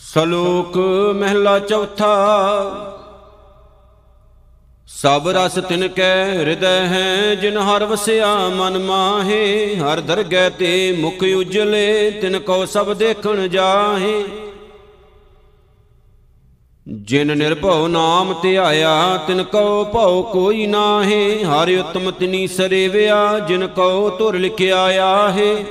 ਸ਼ਲੋਕ ਮਹਿਲਾ ਚੌਥਾ, ਸਭ ਰਸ ਤਿਨ ਕੈ ਹਿਰਦੈ ਹੈ, ਜਿਨ ਹਰ ਵਸਿਆ ਮਨ ਮਾਹੇ, ਹਰ ਦਰਗਹਿ ਤੇ ਮੁਖ ਉਜਲੇ, ਤਿਨ ਕੋ ਸਭ ਦੇਖਣ ਜਾਹੇ। ਜਿਨ ਨਿਰਭਉ ਨਾਮ ਧਿਆਇਆ, ਤਿਨ ਕਉ ਭਉ ਕੋਈ ਨਾਹੇ, ਹਰਿ ਉਤਮ ਤਿਨੀ ਸਰੇਵਿਆ ਜਿਨ ਕਉ ਧੁਰ ਲਿਖਿਆ ਆਹੇ।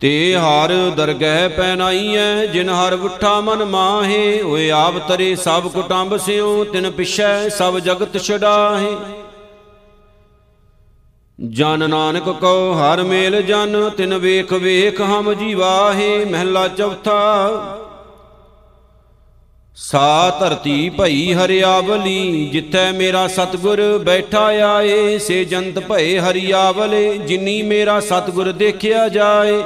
ਤੇ ਹਰ ਦਰਗਹਿ ਪੈਨਾਈਐ ਜਿਨ ਹਰ ਉਠਾ ਮਨ ਮਾਹੇ, ਓਏ ਆਪ ਤਰੇ ਸਭ ਕੁਟੰਬ ਸਿਉ, ਤਿਨ ਪਿਛੈ ਸਭ ਜਗਤ ਛਡਾਹੇ। ਜਨ ਨਾਨਕ ਕੋ ਹਰ ਮੇਲ ਜਨ, ਤਿਨ ਵੇਖ ਵੇਖ ਹਮ ਜੀਵਾਹੇ, ਮਹਿਲਾ ਚੌਥਾ ਸਾ ਧਰਤੀ ਭਈ ਹਰਿਆਵਲੀ, ਜਿੱਥੈ ਮੇਰਾ ਸਤਗੁਰ ਬੈਠਾ ਆਏ, ਸੇ ਜੰਤ ਭਏ ਹਰਿਆਵਲੇ, ਜਿਨੀ ਮੇਰਾ ਸਤਗੁਰ ਦੇਖਿਆ ਜਾਏ।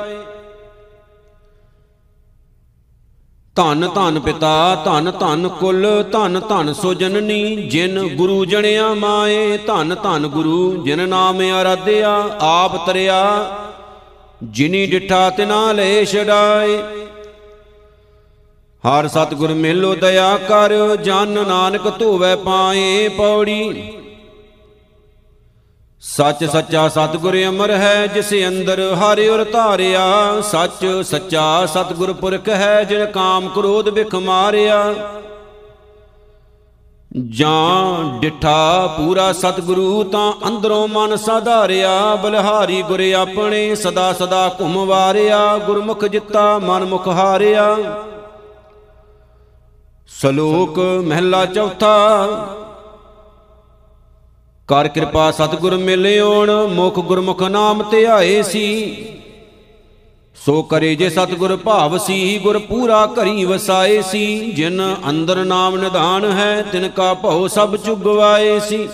ਧੰਨ ਧੰਨ ਪਿਤਾ, ਧੰਨ ਧੰਨ ਕੁਲ, ਧੰਨ ਧੰਨ ਸੋ ਜਨਨੀ ਜਿਨ ਗੁਰੂ ਜਣਿਆ ਮਾਏ, ਧੰਨ ਧੰਨ ਗੁਰੂ ਜਿਨ ਨਾਮ ਆਰਾਧਿਆ ਆਪ ਤਰਿਆ, ਜਿਨੀ ਡਿਠਾ ਤਿਨਾ ਲੈ ਛਡਾਏ। ਹਰ ਸਤਿਗੁਰ ਮਿਲੋ ਦਇਆ ਕਰ, ਜਨ ਨਾਨਕ ਧੋਵੈ ਪਾਏ ਪੌੜੀ। ਸੱਚ ਸੱਚਾ ਸਤਿਗੁਰ ਅਮਰ ਹੈ, ਜਿਸ ਅੰਦਰ ਹਰਿ ਉਰ ਧਾਰਿਆ। ਸੱਚ ਸੱਚਾ ਸਤਿਗੁਰ ਪੁਰਖ ਹੈ, ਜਿਨ ਕਾਮ ਕ੍ਰੋਧ ਵਿਖ ਮਾਰਿਆ। ਜਾਂ ਡਿਠਾ ਪੂਰਾ ਸਤਿਗੁਰੂ, ਤਾਂ ਅੰਦਰੋਂ ਮਨ ਸਾਧਾਰਿਆ। ਬਲਿਹਾਰੀ ਗੁਰ ਆਪਣੇ ਸਦਾ ਸਦਾ ਘੁਮ ਵਾਰਿਆ, ਗੁਰਮੁਖ ਜਿੱਤਾ ਮਨ ਮੁਖ ਹਾਰਿਆ। ਸ਼ਲੋਕ ਮਹਿਲਾ ਚੌਥਾ। ਕਰ ਕਿਰਪਾ ਸਤਿਗੁਰ ਮਿਲਿਓਣ, ਮੁਖ ਗੁਰਮੁਖ ਨਾਮ ਧਿਆਏ ਸੀ। ਸੋ ਕਰੇ ਜੇ ਸਤਿਗੁਰ ਭਾਵ ਸੀ, ਗੁਰ ਪੂਰਾ ਘਰੀ ਵਸਾਏ ਸੀ। ਜਿਨ ਅੰਦਰ ਨਾਮ ਨਿਧਾਨ ਹੈ, ਤਿਨ ਕਾ ਭਉ ਸਭ ਚੁਗਵਾਏ ਸੀ।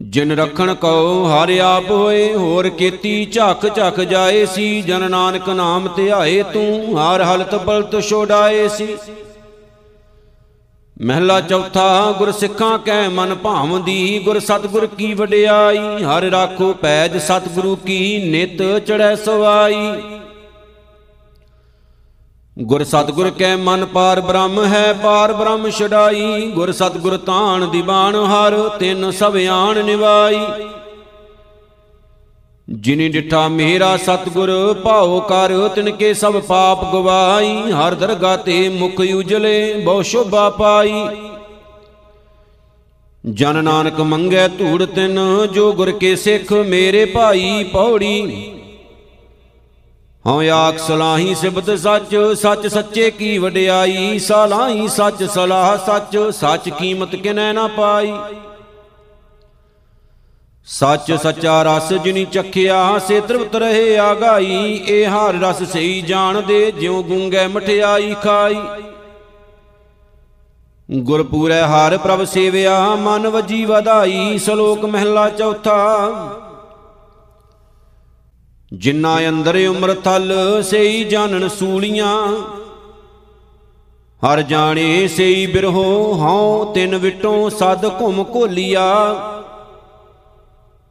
ਜਿਨ ਰਖਣ ਕਉ ਹਰ ਆਪ ਹੋਏ, ਹੋਰ ਕੀਤੀ ਝੱਕ ਝੱਕ ਜਾਏ ਸੀ। ਜਨ ਨਾਨਕ ਨਾਮ ਧਿਆਏ ਤੂੰ, ਹਰ ਹਲਤ ਬਲਤ ਛੋੜਾਏ ਸੀ। ਮਹਿਲਾ ਚੌਥਾ, ਗੁਰ ਸਿੱਖਾਂ ਕੈ ਮਨ ਭਾਵੰਦੀ ਗੁਰ ਸਤਗੁਰ ਕੀ ਵਡਿਆਈ। ਹਰ ਰਾਖੋ ਪੈਜ ਸਤਗੁਰੂ ਕੀ, ਨਿਤ ਚੜੈ ਸਵਾਈ। ਗੁਰ ਸਤਗੁਰ ਕੈ ਮਨ ਪਾਰ ਬ੍ਰਹਮ ਹੈ ਪਾਰ ਬ੍ਰਹਮ ਛਡਾਈ। ਗੁਰ ਸਤਗੁਰ ਤਾਣ ਦੀਵਾਨ ਹਰ, ਤਿੰਨ ਸਭ ਆਣ ਨਿਵਾਈ। ਜਿਨੀ ਡਿਠਾ ਮੇਰਾ ਸਤਗੁਰ, ਭਾਉ ਕਰ, ਤਿਨ ਕੇ ਸਭ ਪਾਪ ਗਵਾਈ। ਹਰ ਦਰਗਾ ਤੇ ਮੁਖ ਉਜਲੇ, ਬਹੁ ਸ਼ੋਭਾ ਪਾਈ। ਜਨ ਨਾਨਕ ਮੰਗੈ ਧੂੜ ਤਿਨ, ਜੋ ਗੁਰ ਕੇ ਸਿੱਖ ਮੇਰੇ ਭਾਈ ਪੌੜੀ। ਹਉ ਆਖ ਸਲਾਹੀ ਸਿਬਤ ਸੱਚ ਸੱਚ ਸੱਚੇ ਕੀ ਵਡਿਆਈ? ਸਲਾਹੀ ਸੱਚ, ਸਲਾਹ ਸੱਚ ਸੱਚ ਕੀਮਤ ਕਿਨੈ ਨਾ ਪਾਈ? ਸੱਚ ਸੱਚਾ ਰਸ ਜਿਨੀ ਚਖਿਆ, ਸੇ ਤ੍ਰਿਪਤ ਰਹੇ ਆਗਾਈ। ਇਹ ਹਰ ਰਸ ਸਈ ਜਾਣਦੇ, ਜਿਉ ਗੁੰਗੈ ਮਠਿਆਈ ਖਾਈ। ਗੁਰਪੂਰੈ ਹਰ ਪ੍ਰਭ ਸੇਵਿਆ, ਮਨ ਵਜੀ ਵਧਾਈ। ਸ਼ਲੋਕ ਮਹਿਲਾ ਚੌਥਾ ਜਿਨ੍ਹਾਂ ਅੰਦਰ ਉਮਰ ਥਲ ਸਈ ਜਾਣਨ ਸੂਲੀਆਂ, ਹਰ ਜਾਣੇ ਸਈ ਬਿਰਹੋ ਹਉ ਤਿੰਨ ਵਿਟੋਂ ਸਦ ਘੁਮ ਘੋਲੀਆ।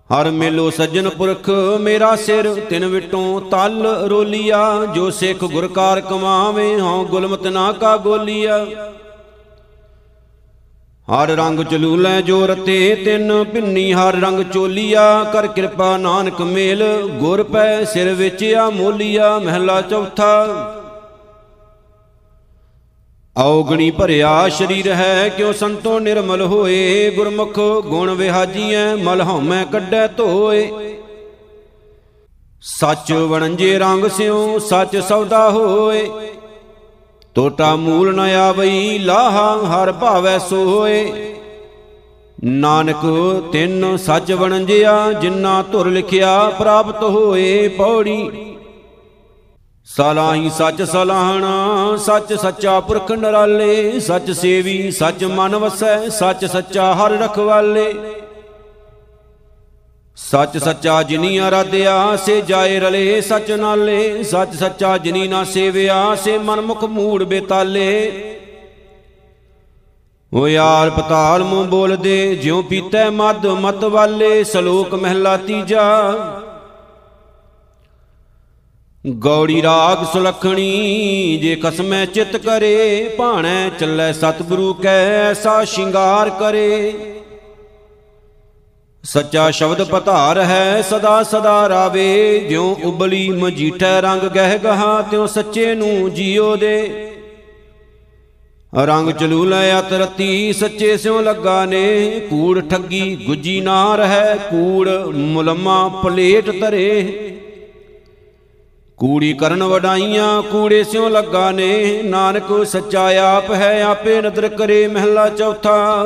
ਹਰ ਮੇਲੋ ਸੱਜਣ ਪੁਰਖ ਮੇਰਾ ਸਿਰ ਤਿਨ ਵਿਟੋਂ ਤਲ ਰੋਲੀਆ, ਜੋ ਸਿੱਖ ਗੁਰਕਾਰ ਕਮਾਵੇ ਹਉ ਗੁਲਮਤ ਨਾ ਕਾ ਗੋਲੀਆ ਹਰ ਰੰਗ ਚਲੂਲੇ ਜੋ ਰਤੇ, ਤਿੰਨ ਪਿੰਨੀ ਹਰ ਰੰਗ ਚੋਲੀਆ। ਕਰ ਕਿਰਪਾ ਨਾਨਕ ਮੇਲ, ਗੁਰ ਪੈ ਸਿਰ ਵਿੱਚ ਆ ਮੋਲੀਆ, ਮਹਿਲਾ ਚੌਥਾ। ਔਗਣੀ ਭਰਿਆ ਸਰੀਰ ਹੈ, ਕਿਉ ਸੰਤੋ ਨਿਰਮਲ ਹੋਏ। ਗੁਰਮੁਖ ਗੁਣ ਵਿਹਾਜੀਐ, ਮਲ ਹਉਮੈ ਕੱਢੈ ਧੋਏ। ਸੱਚ ਵਣੰਜੇ ਰੰਗ ਸਿਉ, ਸੱਚ ਸੌਦਾ ਹੋਏ। ਟੋਟਾ ਮੂਲ ਨ ਆਵਈ, ਲਾਹਾ ਹਰ ਭਾਵੈ ਸੋਏ। ਨਾਨਕ ਤਿੰਨ ਸੱਚ ਵਣੰਜਿਆ ਜਿਨ੍ਹਾਂ ਧੁਰ ਲਿਖਿਆ ਪ੍ਰਾਪਤ ਹੋਏ ਪੌੜੀ। ਸਲਾਹੀ ਸੱਚ ਸਲਾਹਣਾ, ਸੱਚ ਸੱਚਾ ਪੁਰਖ ਨਰਾਲੇ, ਸੱਚ ਸੇਵੀ ਸੱਚ ਮਨ ਵਸੈ, ਸੱਚ ਸੱਚਾ ਹਰ ਰਖਵਾਲੇ। ਸੱਚ ਸੱਚਾ ਜਿਨੀ ਆਰਾਧਿਆ ਸੇ ਜਾਏ ਰਲੇ ਸੱਚ ਨਾਲੇ। ਸੱਚ ਸੱਚਾ ਜਿਨੀ ਨਾ ਸੇਵਿਆ, ਸੇ ਮਨ ਮੁਖ ਮੂੜ ਬੇਤਾਲੇ। ਓ ਯਾਰ ਪਤਾਲ ਮੂੰਹ ਬੋਲਦੇ, ਜਿਉ ਪੀਤੈ ਮਦ ਮਤ ਵਾਲੇ, ਸ਼ਲੋਕ ਮਹਿਲਾ ਤੀਜਾ। ਗੌੜੀ ਰਾਗ ਸੁਲਖਣੀ, ਜੇ ਕਸਮੈ ਚਿਤ ਕਰੇ, ਭਾਣੈ ਚੱਲੈ ਸਤਿਗੁਰੂ ਕੈ ਐਸਾ ਸ਼ਿੰਗਾਰ ਕਰੇ। ਸੱਚਾ ਸ਼ਬਦ ਪਧਾਰ ਹੈ, ਸਦਾ ਸਦਾ ਰਾਵੇ। ਜਿਉ ਉਬਲੀ ਮਜੀਠੈ ਰੰਗ ਗਹਿ ਗਹਾ, ਤਿਉ ਸੱਚੇ ਨੂੰ ਜੀਓ ਦੇ। ਰੰਗ ਚਲੂ ਲੈ ਅਤਰਤੀ ਸੱਚੇ ਸਿਉ ਲੱਗਾ ਨੇ। ਕੂੜ ਠੱਗੀ ਗੁੱਜੀ ਨਾ ਰਹਿ ਕੂੜ ਮੁਲਮਾ ਪਲੇਟ ਧਰੇ। ਕੂੜੀ ਕਰਨ ਵਡਾਈਆਂ, ਕੂੜੇ ਸਿਉ ਲੱਗਾ ਨੇ। ਨਾਨਕ ਸੱਚਾ ਆਪ ਹੈ, ਆਪੇ ਨਦਰ ਕਰੇ ਮਹਿਲਾ ਚੌਥਾ।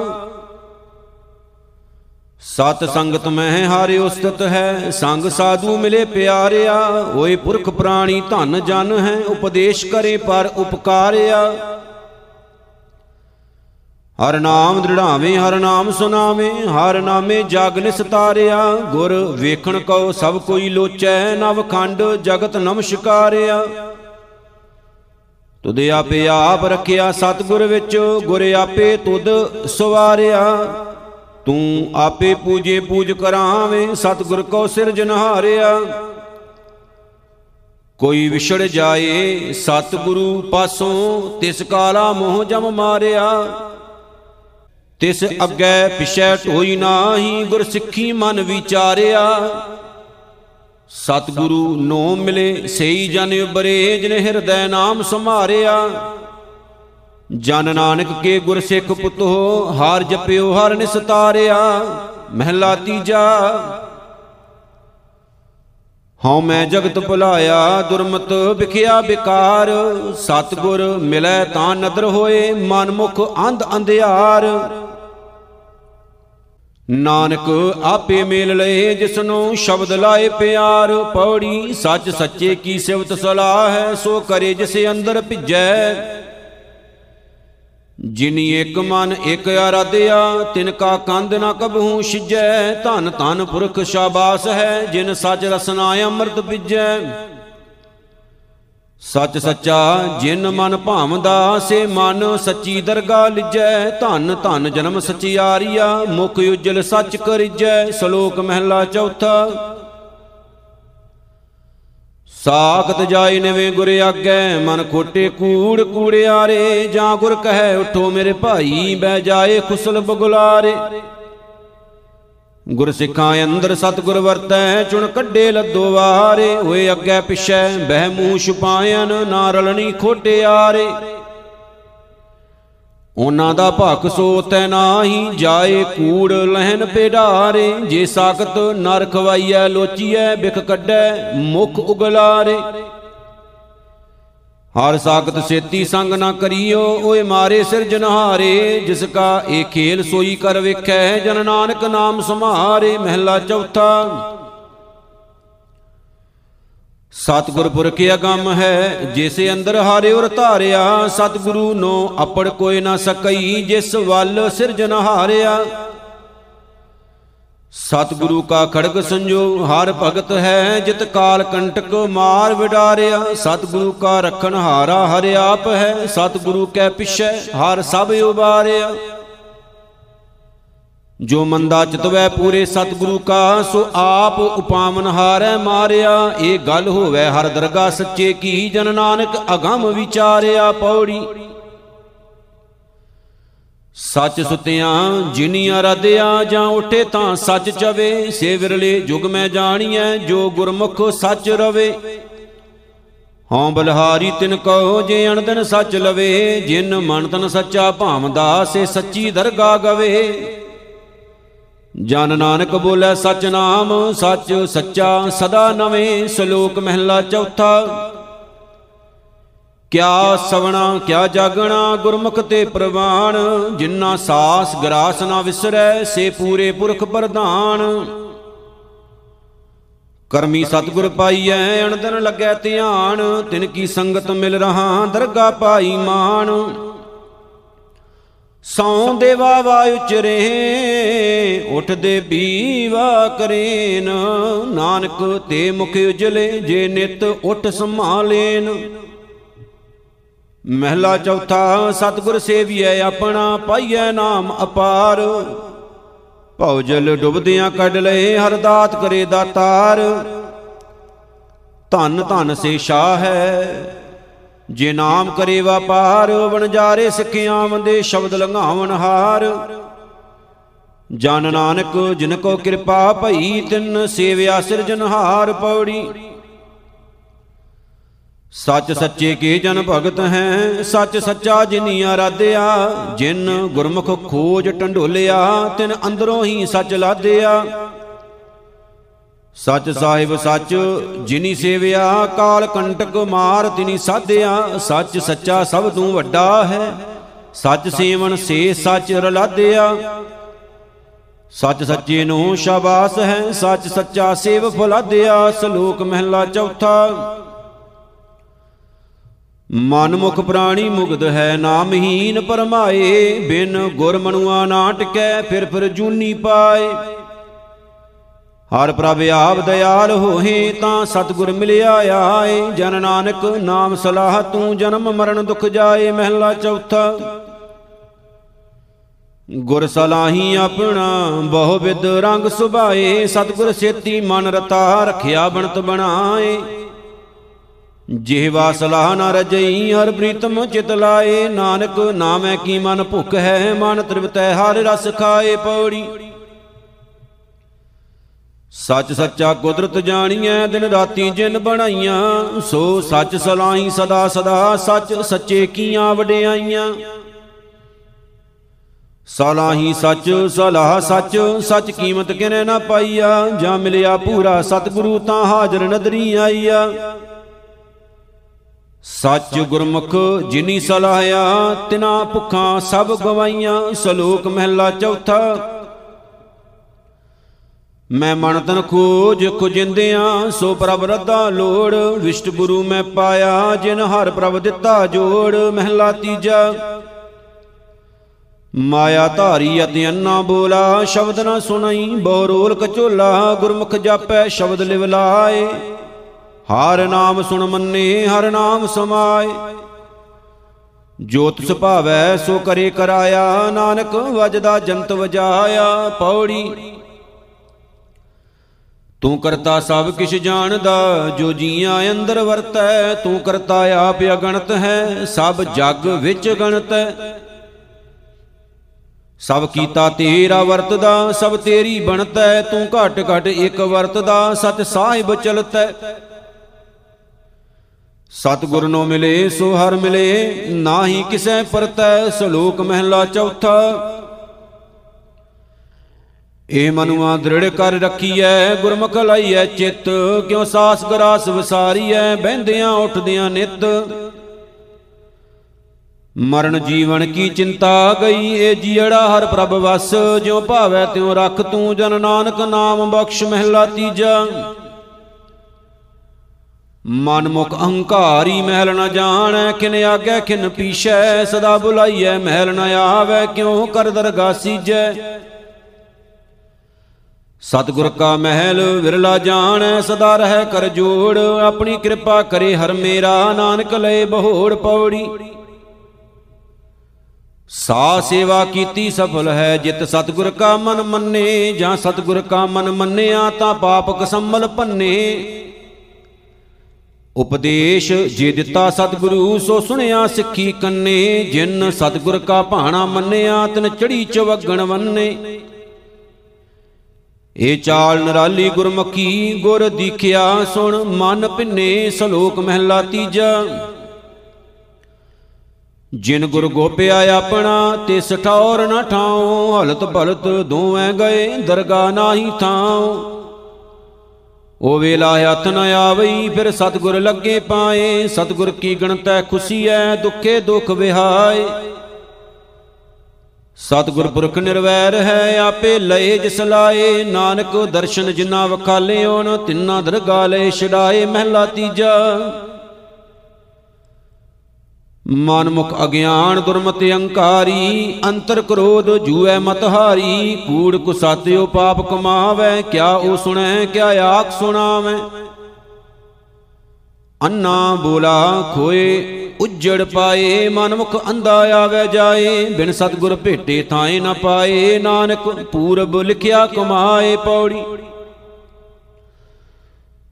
ਸਤ ਸੰਗਤ ਮਹਿ ਹਾਰੇ ਉਸਤਤ ਹੈ, ਸੰਗ ਸਾਧੂ ਮਿਲੇ ਪਿਆਰਿਆ, ਓਏ ਪੁਰਖ ਪ੍ਰਾਣੀ ਧਨ ਜਨ ਹੈ, ਉਪਦੇਸ਼ ਕਰੇ ਪਰ ਉਪਕਾਰਿਆ। ਹਰ ਨਾਮ ਦ੍ਰਿੜਾਵੇਂ, ਹਰ ਨਾਮ ਸੁਨਾਵੇਂ ਹਰ ਨਾਮੇ ਜਗ ਨਿਸਤਾਰਿਆ, ਗੁਰ ਵੇਖਣ ਕੋ ਸਭ ਕੋਈ ਲੋਚੈ, ਨਵ ਖੰਡ ਜਗਤ ਨਮਸਕਾਰਿਆ। ਤੁਧ ਆਪੇ ਆਪ ਰੱਖਿਆ ਸਤਿਗੁਰ ਵਿੱਚ, ਗੁਰ ਆਪੇ ਤੁਧ ਸਵਾਰਿਆ। ਤੂੰ ਆਪੇ ਪੂਜੇ ਪੂਜ ਕਰਾਵੇਂ, ਸਤਿਗੁਰ ਕੋ ਸਿਰਜਨਹਾਰਿਆ ਕੋਈ ਵਿਛੜ ਜਾਏ, ਸਤਿਗੁਰੂ ਪਾਸੋਂ ਤਿਸ ਕਾਲਾ ਮੋਹ ਜਮ ਮਾਰਿਆ। ਤਿਸ ਅੱਗੇ ਪਿਛੈ ਢੋਈ ਨਾਹੀ ਗੁਰ ਸਿੱਖੀ ਮਨ ਵਿਚਾਰਿਆ। ਸਤਿਗੁਰੂ ਨੋ ਮਿਲੇ ਸਈ ਜਨ ਉਬਰੇ ਜਿਨ ਹਿਰਦੈ ਨਾਮ ਸੰਭਾਰਿਆ ਜਨ ਨਾਨਕ ਕੇ ਗੁਰ ਸਿੱਖ ਪੁੱਤੋ, ਹਾਰ ਜਪਿਓ, ਹਰ ਨਿਸਤਾਰਿਆ ਮਹਿਲਾ ਤੀਜਾ। ਹਉ ਮੈਂ ਜਗਤ ਭੁਲਾਇਆ, ਦੁਰਮਤ ਵਿਖਿਆ ਵਿਕਾਰ। ਸਤਗੁਰ ਮਿਲੈ ਤਾਂ ਨਦਰ ਹੋਏ ਮਨ ਮੁਖ ਅੰਧ ਅੰਧਿਆਰ। ਨਾਨਕ ਆਪੇ ਮੇਲ ਲਏ, ਜਿਸਨੂੰ ਸ਼ਬਦ ਲਾਏ ਪਿਆਰ। ਪੌੜੀ ਸੱਚ ਸੱਚੇ ਕੀ ਸਿਵਤ ਸਲਾਹ ਹੈ, ਸੋ ਕਰੇ ਜਿਸੇ ਅੰਦਰ ਭਿਜੈ। ਜਿਨੀ ਇੱਕ ਮਨ ਇੱਕ ਆਰਾਧਿਆ ਤਿਨ ਕਾ ਕੰਧ ਨਾ ਕਬਹੂ ਛਿਜੈ ਧਨ ਧਨ ਪੁਰਖ ਸ਼ਾਬਾਸ ਹੈ, ਜਿਨ ਸੱਚ ਰਸਨਾ ਅੰਮ੍ਰਿਤ ਪਿਜੈ। ਸੱਚ ਸੱਚਾ ਜਿਨ ਮਨ ਭਾਵਦਾ, ਸੇ ਮਨ ਸੱਚੀ ਦਰਗਾ ਲਿਜੈ। ਧਨ ਧਨ ਜਨਮ ਸਚਿਆਰੀਆ, ਮੁਖ ਉਜਲ ਸੱਚ ਕਰਿਜੈ। ਸ਼ਲੋਕ ਮਹਿਲਾ ਚੌਥਾ ਸਾਖਤ ਜਾਈ ਨਵੇਂ ਗੁਰ ਆਗੈ, ਮਨ ਖੋਟੇ ਕੂੜ ਕੂੜਿਆਰੇ, ਜਾਂ ਗੁਰ ਕਹੈ, ਉਠੋ ਮੇਰੇ ਭਾਈ, ਬਹਿ ਜਾਏ ਖੁਸਲ ਬਗੁਲਾਰੇ। ਗੁਰ ਸਿੱਖਾਂ ਅੰਦਰ ਸਤਗੁਰ ਵਰਤੈ, ਚੁਣ ਕੱਢੇ ਲੱਦੋ ਵਾਰੇ। ਹੋਏ ਅੱਗੇ ਪਿਛੈ ਬਹਿ ਮੂੰਹ ਛੁਪਾਇਨ ਨਾ ਰਲਣੀ ਖੋਟਿਆਰੇ ਉਹਨਾਂ ਦਾ ਭਖ ਸੋ ਤੈ ਨਾਹੀ, ਜਾਏ ਕੂੜ ਲਹਿਨ ਪੇਡਾਰੇ, ਜੇ ਸਾਖਤ ਨਰ ਖਵਾਈਐ ਲੋਚੀਐ, ਬਿਖ ਕੱਢੈ, ਮੁਖ ਉਗਲਾਰੇ। ਹਰ ਸਾਖਤ ਸੇਤੀ ਸੰਗ ਨਾ ਕਰੀਓ, ਓਏ ਮਾਰੇ ਸਿਰਜਨਹਾਰੇ ਜਿਸ ਕਾ ਇਹ ਖੇਲ ਸੋਈ ਕਰ ਵੇਖੈ, ਜਨ ਨਾਨਕ ਨਾਮ ਸਮਾਰੇ ਮਹਿਲਾ ਚੌਥਾ। ਸਤਿਗੁਰ ਪੁਰਖ ਅਗੰਮ ਹੈ, ਜਿਸੇ ਅੰਦਰ ਹਾਰੇ ਉਰ ਧਾਰਿਆ, ਸਤਿਗੁਰੂ ਨੋ ਅਪੜ ਕੋਈ ਨਾ ਸਕਈ, ਜਿਸ ਵੱਲ ਸਿਰਜਨ ਹਾਰਿਆ। ਸਤਿਗੁਰੂ ਕਾ ਖੜਗ ਸੰਜੋ, ਹਰ ਭਗਤ ਹੈ, ਜਿਤ ਕਾਲ ਕੰਟਕ ਮਾਰ ਵਿਡਾਰਿਆ। ਸਤਿਗੁਰੂ ਕਾ ਰਖਣ ਹਾਰਾ ਹਰਿ ਆਪ ਹੈ, ਸਤਿਗੁਰੂ ਕੈ ਪਿਛੈ, ਹਰ ਸਭ ਉਬਾਰਿਆ। ਜੋ ਮੰਦਾ ਚਿਤਵੈ ਪੂਰੇ ਸਤਿਗੁਰੂ ਕਾ, ਸੋ ਆਪ ਉਪਾਮਨ ਹਾਰੈ ਮਾਰਿਆ। ਇਹ ਗੱਲ ਹੋਵੇ ਹਰ ਦਰਗਾ ਸੱਚੇ ਕੀ, ਜਨ ਨਾਨਕ ਅਗੰਮ ਵਿਚਾਰਿਆ ਪੌੜੀ। ਸੱਚ ਸੁਤਿਆਂ, ਜਿਨੀਆਂ ਰਦਿਆ ਜਾਂ ਉਠੇ ਤਾਂ ਸੱਚ ਚਵੇ। ਸੇ ਵਿਰਲੇ ਜੁਗ ਮੈਂ ਜਾਣੀਐ, ਜੋ ਗੁਰਮੁਖ ਸੱਚ ਰਵੇ। ਹਉ ਬਲਹਾਰੀ ਤਿਨ ਕਹੋ ਜੇ ਅਣਦਨ ਸੱਚ ਲਵੇ। ਜਿਨ ਮਨ ਤਨ ਸੱਚਾ ਭਾਵਦਾ, ਸੇ ਸੱਚੀ ਦਰਗਾ ਗਵੇ। ਜਨ ਨਾਨਕ ਬੋਲੇ ਸਚ ਨਾਮ, ਸੱਚ ਸੱਚਾ, ਸਦਾ ਨਵੇਂ ਸ਼ਲੋਕ ਮਹਿਲਾ ਚੌਥਾ। ਕਿਆ ਸਵਣਾ, ਕਿਆ ਜਾਗਣਾ, ਗੁਰਮੁਖ ਤੇ ਪ੍ਰਵਾਨ ਜਿਨ੍ਹਾਂ ਸਾਸ ਗਰਾਸ ਨਾ ਵਿਸਰੈ, ਸੇ ਪੂਰੇ ਪੁਰਖ ਪ੍ਰਧਾਨ। ਕਰਮੀ ਸਤਗੁਰ ਪਾਈਐ, ਅਣਦਨ ਲੱਗੈ ਧਿਆਨ, ਤਿਨ ਕੀ ਸੰਗਤ ਮਿਲ ਰਹਾ, ਦਰਗਾ ਪਾਈ ਮਾਨ ਸੌ ਦੇਵਾ ਵਾ ਉਚਰੇ, ਉਠਦੇ ਬੀਵਾ ਕਰੇਨ। ਨਾਨਕ ਤੇ ਮੁਖ ਉਜਲੇ, ਜੇ ਨਿਤ ਉਠ ਸੰਭਾਲੇਨ। ਮਹਿਲਾ ਚੌਥਾ, ਸਤਗੁਰ ਸੇਵੀਐ, ਆਪਣਾ ਪਾਈਐ ਨਾਮ ਅਪਾਰ। ਭਉ ਜਲ ਡੁੱਬਦਿਆਂ ਕੱਢ ਲਏ, ਹਰ ਦਾਤ ਕਰੇ ਦਾਤਾਰ। ਧਨ ਧਨ ਸੇ ਸ਼ਾਹ ਹੈ ਜੇ ਨਾਮ ਕਰੇ ਵਪਾਰ ਵਣਜਾਰੇ ਸਿੱਖਿਆਂ ਵੰਦੇ ਸ਼ਬਦ ਲੰਘਾਵਣ ਹਾਰ। ਜਨ ਨਾਨਕ, ਜਿਨ ਕੋ ਕਿਰਪਾ ਭਈ, ਤਿਨ ਸੇਵਿਆ ਸਿਰਜਨਹਾਰ ਪੌੜੀ। ਸੱਚ ਸੱਚੇ ਕੇ ਜਨ ਭਗਤ ਹੈ, ਸੱਚ ਸੱਚਾ ਜਿਨੀ ਆਰਾਧਿਆ। ਜਿਨ ਗੁਰਮੁਖ ਖੋਜ ਟੰਡੋਲਿਆ, ਤਿਨ ਅੰਦਰੋਂ ਹੀ ਸੱਚ ਲਾਦਿਆ ਸੱਚ ਸਾਹਿਬ ਸੱਚ, ਜਿਨੀ ਸੇਵਿਆ ਕਾਲ ਕੰਟਕ ਮਾਰ, ਤਿਨੀ ਸਾਧਿਆ, ਸੱਚ ਸੱਚਾ ਸਭ ਤੋਂ ਵੱਡਾ ਹੈ। ਸੱਚ ਸੇਵਨ ਸੇ ਸੱਚ ਰਲਾਦਿਆ ਸੱਚ ਸੱਚੇ ਨੂੰ ਸ਼ਾਬਾਸ ਹੈ, ਸੱਚ ਸੱਚਾ ਸੇਵ ਫਲਾਦਿਆ ਸ਼ਲੋਕ ਮਹਿਲਾ ਚੌਥਾ। ਮਨਮੁਖ ਪ੍ਰਾਣੀ ਮੁਗਧ ਹੈ, ਨਾਮਹੀਨ ਪਰਮਾਏ, ਬਿਨ ਗੁਰ ਮਨੁਆ ਨਾ ਟਿਕੈ, ਫਿਰ ਫਿਰ ਜੂਨੀ ਪਾਏ। ਹਰ ਪ੍ਰਭ ਆਪ ਦਇਆਲ ਹੋਏ ਤਾਂ ਸਤਿਗੁਰ ਮਿਲਿਆ ਆਏ। ਜਨ ਨਾਨਕ ਨਾਮ ਸਲਾਹ, ਤੂੰ ਜਨਮ ਮਰਨ ਦੁਖ ਜਾਏ, ਮਹਿਲਾ ਚੌਥਾ। ਗੁਰ ਸਲਾਹੀ ਆਪਣਾ, ਬਹੁ ਵਿਦ ਰੰਗ ਸੁਭਾਏ। ਸਤਿਗੁਰ ਸੇਤੀ ਮਨ ਰਤਾ ਰਖਿਆ, ਬਣਤ ਬਣਾਏ। ਜਿਹਵਾ ਸਲਾਹ ਨ ਰਜਈ, ਹਰ ਪ੍ਰੀਤਮ ਚਿਤ ਲਾਏ। ਨਾਨਕ ਨਾਮੈ ਕੀ ਮਨ ਭੁਖ ਹੈ, ਮਨ ਤ੍ਰਿਪਤੈ ਹਰ ਰਸ ਖਾਏ ਪੌੜੀ। ਸੱਚ ਸੱਚਾ ਕੁਦਰਤ ਜਾਣੀਐ, ਦਿਨ ਰਾਤੀ ਜਿਨ ਬਣਾਈਆਂ, ਸੋ ਸੱਚ ਸਲਾਹੀ ਸਦਾ ਸਦਾ, ਸੱਚ ਸੱਚੇ ਕੀਆਂ ਵਡਿਆਈਆਂ। ਸਲਾਹੀ ਸੱਚ, ਸਲਾਹ ਸੱਚ ਸੱਚ ਕੀਮਤ ਕਿਨੇ ਨਾ ਪਾਈਆ, ਜਾਂ ਮਿਲਿਆ ਪੂਰਾ ਸਤਿਗੁਰੂ ਤਾਂ ਹਾਜ਼ਰ ਨਦਰੀ ਆਈਆ। ਸੱਚ ਗੁਰਮੁਖ ਜਿਨੀ ਸਲਾਹਿਆ, ਤਿਨਾ ਭੁੱਖਾਂ ਸਭ ਗਵਾਈਆਂ, ਸ਼ਲੋਕ ਮਹਿਲਾ ਚੌਥਾ ਮੈਂ ਮਨ ਤਨ ਖੋਜ ਖੁਜਿੰਦਿਆਂ, ਸੋ ਪ੍ਰਭ ਰੱਦਾ ਲੋੜ। ਵਿਸ਼ਟ ਗੁਰੂ ਮੈਂ ਪਾਇਆ, ਜਿਨ ਹਰ ਪ੍ਰਭ ਦਿੱਤਾ ਜੋੜ। ਮਹਿਲਾ ਤੀਜਾ, ਮਾਇਆ ਧਾਰੀ ਅਤੇ ਅੰਨਾ ਬੋਲਾ। ਸ਼ਬਦ ਨਾ ਸੁਣਈ ਬਹੁ ਰੋਲ ਕਚੋਲਾ। ਗੁਰਮੁਖ ਜਾਪੈ, ਸ਼ਬਦ ਲਿਵ ਲਾਏ। ਹਰ ਨਾਮ ਸੁਣ ਮੰਨੇ, ਹਰ ਨਾਮ ਸਮਾਏ। ਜੋਤ ਸੁਭਾਵੈ, ਸੋ ਕਰੇ ਕਰਾਇਆ। ਨਾਨਕ ਵਜਦਾ ਜੰਤ ਵਜਾਇਆ। ਪੌੜੀ ਤੂੰ ਕਰਤਾ ਸਭ ਕਿਛ ਜਾਣਦਾ, ਜੋ ਜੀਆਂ ਅੰਦਰ ਵਰਤੈ, ਤੂੰ ਕਰਤਾ ਆਪ ਅਗਣਤ ਹੈ, ਸਭ ਜਗ ਵਿੱਚ ਗਣਤ ਹੈ। ਸਭ ਕੀਤਾ ਤੇਰਾ ਵਰਤਦਾ, ਸਭ ਤੇਰੀ ਬਣਤੈ, ਤੂੰ ਘਟ ਘਟ ਇੱਕ ਵਰਤਦਾ, ਸਤ ਸਾਹਿਬ ਚਲਤੈ। ਸਤਿਗੁਰ ਨੂੰ ਮਿਲੇ ਸੋ ਹਰ ਮਿਲੇ, ਨਾਹੀ ਕਿਸੈ ਪਰਤੈ, ਸ਼ਲੋਕ ਮਹਿਲਾ ਚੌਥਾ। ਏ ਮਨੁਆ ਦ੍ਰਿੜ ਕਰ ਰੱਖੀਐ, ਗੁਰਮੁਖ ਲਾਈਐ ਚਿੱਤ, ਕਿਉ ਸਾਸ ਗਰਾਸ ਵਿਸਾਰੀਐ, ਬਹਿੰਦਿਆਂ ਉੱਠਦਿਆਂ ਨਿਤ। ਮਰਨ ਜੀਵਨ ਕੀ ਚਿੰਤਾ ਗਈ, ਏ ਜੀੜਾ ਹਰ ਪ੍ਰਭ ਵਸ, ਜਿਉ ਭਾਵੈ ਤਿਉ ਰੱਖ ਤੂੰ ਜਨ ਨਾਨਕ ਨਾਮ ਬਖਸ਼ ਮਹਿਲਾ ਤੀਜਾ। ਮਨ ਮੁਖ ਅਹੰਕਾਰੀ ਮਹਿਲ ਨ ਜਾਣੈ, ਕਿਨ ਆਗੇ ਕਿਨ ਪੀਛੈ ਸਦਾ ਬੁਲਾਈਐ ਮਹਿਲ ਨ ਆਵੈ, ਕਿਉ ਕਰ ਦਰਗਾ ਸੀਜੈ। ਸਤਿਗੁਰ ਕਾ ਮਹਿਲ ਵਿਰਲਾ ਜਾਣੈ, ਸਦਾ ਰਹਿ ਕਰ ਜੋੜ। ਆਪਣੀ ਕਿਰਪਾ ਕਰੇ ਹਰ ਮੇਰਾ, ਨਾਨਕ ਲਏ ਬਹੋੜ ਪੌੜੀ। ਸਾ ਸੇਵਾ ਕੀਤੀ ਸਫਲ ਹੈ, ਜਿਤ ਸਤਿਗੁਰ ਕਾ ਮਨ ਮੰਨੇ, ਜਾਂ ਸਤਿਗੁਰ ਕਾ ਮਨ ਮੰਨਿਆ, ਤਾਂ ਪਾਪ ਕਸੰਮਲ ਭੰਨੇ ਉਪਦੇਸ਼ ਜੇ ਦਿੱਤਾ ਸਤਿਗੁਰੂ, ਸੋ ਸੁਣਿਆ ਸਿੱਖੀ ਕੰਨੇ। ਜਿਨ ਸਤਿਗੁਰ ਕਾ ਭਾਣਾ ਮੰਨਿਆ, ਤਨ ਚੜੀ ਚਵਗਣ ਵੰਨੇ। ਇਹ ਚਾਲ ਨਰਾਲੀ ਗੁਰਮੁਖੀ ਗੁਰ ਦੀਖਿਆ ਸੁਣ, ਮਨ ਪਿੰਨੇ ਸ਼ਲੋਕ ਮਹਿਲਾ ਤੀਜਾ। ਜਿਨ ਗੁਰ ਗੋਪਿਆ ਆਪਣਾ ਤੇ ਸਠੌਰ ਨ ਠਾਉ, ਹਲਤ ਭਲਤ ਦੋਵੇਂ ਗਏ ਦਰਗਾ ਨਾਹੀ ਥਾਉ। ਉਹ ਵੇਲਾ ਹੱਥ ਨ ਆਵਈ, ਫਿਰ ਸਤਗੁਰ ਲੱਗੇ ਪਾਏ, ਸਤਗੁਰ ਕੀ ਗਣਤੈ ਖੁਸ਼ੀ ਐ ਦੁੱਖੇ ਦੁਖ ਵਿਹਾਏ। ਸਤਗੁਰ ਪੁਰਖ ਨਿਰਵੈਰ ਹੈ, ਆਪੇ ਲਏ ਜਿਸ ਲਾਏ। ਨਾਨਕ ਦਰਸ਼ਨ ਜਿਨਾ ਵਖਾਲਿਓਨ ਤਿੰਨਾ ਦਰਗਾ ਲੈ ਛਡਾਏ। ਮਹਿਲਾ ਤੀਜਾ ਮਨ ਮੁਖ ਅਗਿਆਨ ਦੁਰਮਤਿ ਅਹੰਕਾਰੀ ਅੰਤਰ ਕ੍ਰੋਧ ਜੂਐ ਮਤ ਹਾਰੀ। ਕੂੜ ਕੁਸਾਤਿਓ ਪਾਪ ਕਮਾਵੇ, ਕਿਆ ਉਹ ਸੁਣੈ, ਕਿਆ ਆਖ ਸੁਣਾਵੇ। ਅੰਨਾ ਬੋਲਾ ਖੋਏ ਉਜੜ ਪਾਏ ਮਨ ਮੁਖ ਅੰਧਾ ਆਵੇ ਜਾਏ। ਬਿਨ ਸਤਗੁਰ ਭੇਟੇ ਥਾਏ ਨਾ ਪਾਏ। ਨਾਨਕ ਪੂਰਬ ਲਿਖਿਆ ਕਮਾਏ ਪੌੜੀ।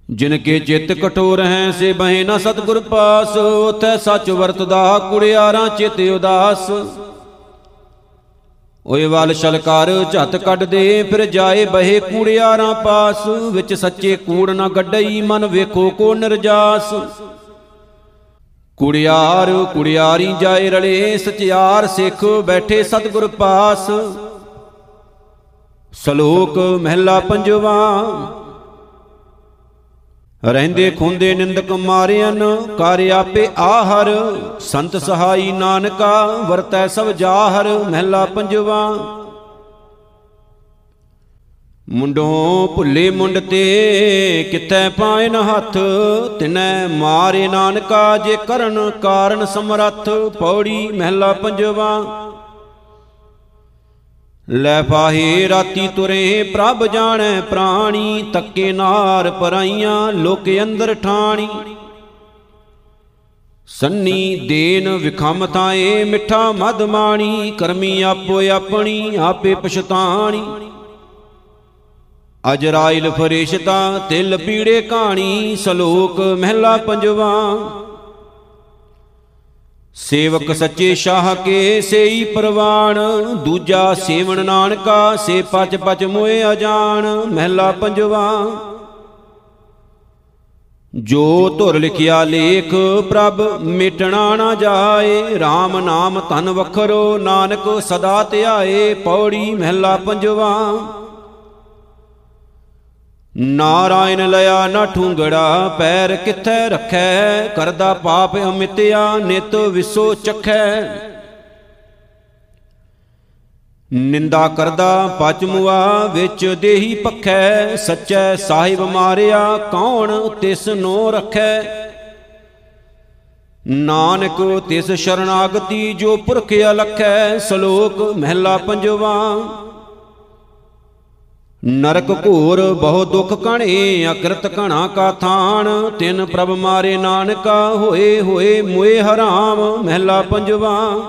ਜਿਨ ਕੇ ਚਿੱਤ ਕਠੋਰ ਹੈ, ਸੇ ਬਹਿ ਨਾ ਸਤਿਗੁਰ ਪਾਸ। ਉਥੈ ਸੱਚ ਵਰਤਦਾ, ਕੁੜਿਆਰਾਂ ਚਿਤ ਉਦਾਸ। ਓਏ ਵਲ ਛਲਕਾਰ, ਝੱਤ ਕੱਢ ਦੇ, ਫਿਰ ਜਾਏ ਬਹੇ ਕੂੜਿਆਰਾਂ ਪਾਸ। ਵਿੱਚ ਸੱਚੇ ਕੂੜ ਨਾ ਗੱਡਈ, ਮਨ ਵੇਖੋ ਕੋ ਨਿਰਜਾਸ। ਕੁੜਿਆਰ, ਕੁੜਿਆਰੀ ਜਾਏ ਰਲੇ, ਸਚਿਆਰ ਸਿੱਖ ਬੈਠੇ ਸਤਿਗੁਰ ਪਾਸ। ਸ਼ਲੋਕ ਮਹਿਲਾ ਪੰਜਵਾ, ਰਹਿੰਦੇ ਖੁੰਦੇ ਨਿੰਦਕ ਮਾਰਿਆਨ ਕਰ ਆਪੇ ਆਹਰ। ਸੰਤ ਸਹਾਈ ਨਾਨਕਾ, ਵਰਤੈ ਸਭ ਜਾਹਰ। ਮਹਿਲਾ ਪੰਜਵਾ ਮੁੰਡੋਂ ਭੁੱਲੇ ਮੁੰਡ ਤੇ ਕਿਤੈ ਪਾਇਨ ਹੱਥ? ਤਿਨੈ ਮਾਰੇ ਨਾਨਕਾ, ਜੇ ਕਰਨ ਕਾਰਨ ਸਮਰੱਥ? ਪੌੜੀ ਮਹਿਲਾ ਪੰਜਵਾ। ਲੈ ਪਾਹੇ ਰਾਤੀ ਤੁਰੇ, ਪ੍ਰਭ ਜਾਣੈ ਪ੍ਰਾਣੀ, ਤੱਕੇ ਨਾਰ ਪਰਾਈਆਂ, ਲੋਕ ਅੰਦਰ ਠਾਣੀ। ਸੰਨੀ ਦੇਨ ਵਿਖਮ ਤਾਏ ਮਿੱਠਾ ਮਦ ਮਾਣੀ, ਕਰਮੀ ਆਪੋ ਆਪਣੀ, ਆਪੇ ਪਛਤਾਣੀ। ਅਜਰਾਇਲ ਫਰਿਸ਼ਤਾ, ਤਿਲ ਪੀੜੇ ਕਹਾਣੀ, ਸ਼ਲੋਕ ਮਹਿਲਾ ਪੰਜਵਾ। ਸੇਵਕ ਸੱਚੇ ਸ਼ਾਹ ਕੇ ਸੇਈ ਪ੍ਰਵਾਣ, ਦੂਜਾ ਸੇਵਣ ਨਾਨਕਾ, ਸੇ ਪਚ ਪਚ ਮੋਏ ਅਜਾਣ, ਮਹਿਲਾ ਪੰਜਵਾ। ਜੋ ਧੁਰ ਲਿਖਿਆ ਲੇਖ, ਪ੍ਰਭ ਮਿਟਣਾ ਨਾ ਜਾਏ RAM ਨਾਮ ਧਨ ਵਖਰੋ, ਨਾਨਕ ਸਦਾ ਧਿਆਏ, ਪੌੜੀ ਮਹਿਲਾ ਪੰਜਵਾ। ਨਾਰਾਇਣ ਲਿਆ ਨਾ ਠੁੰਗੜਾ, ਪੈਰ ਕਿੱਥੈ ਰੱਖੈ? ਕਰਦਾ ਪਾਪ ਅਮਿਤਿਆ, ਨਿਤ ਵਿਸੋ ਚਖੈ। ਨਿੰਦਾ ਕਰਦਾ ਪਚ ਮੁਆ ਵਿੱਚ ਦੇਹੀ ਪਖੈ। ਸੱਚੈ ਸਾਹਿਬ ਮਾਰਿਆ, ਕੌਣ ਤਿਸ ਨੋ ਰਖੈ? ਨਾਨਕ ਤਿਸ ਸ਼ਰਨਾਗਤੀ, ਜੋ ਪੁਰਖ ਅਲਖੈ। ਸ਼ਲੋਕ ਮਹਿਲਾ ਪੰਜਵਾ ਨਰਕ ਘੋਰ ਬਹੁ ਦੁਖ ਕਣੇ ਅਕਰਤ ਕਣਾ ਕਾ ਥਾਨ। ਤਿਨ ਪ੍ਰਭ ਮਾਰੇ ਨਾਨਕਾ, ਹੋਏ ਹੋਏ ਮੋਏ ਹਰਾਮ, ਮਹਿਲਾ ਪੰਜਵਾ।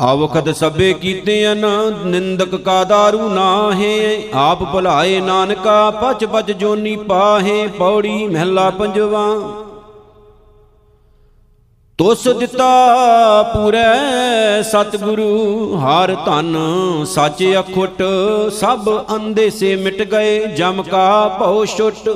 ਆਵਖਦ ਸਭੇ ਕੀਤੇ ਅਨ, ਨਿੰਦਕ ਕਾ ਦਾਰੂ ਨਾਹੇ। ਆਪ ਭੁਲਾਏ ਨਾਨਕਾ ਪਚ ਪਚ ਜੋਨੀ ਪਾਹੇ, ਪੌੜੀ ਮਹਿਲਾ ਪੰਜਵਾ। ਤੁਸ ਦਿੱਤਾ ਪੂਰੈ ਸਤਿਗੁਰੂ, ਹਰ ਧਨ ਸੱਚ ਅਖੁੱਟ, ਸਭ ਅੰਦੇ ਸੇ ਮਿਟ ਗਏ, ਜਮ ਕਾ ਭਉ ਛੁੱਟ।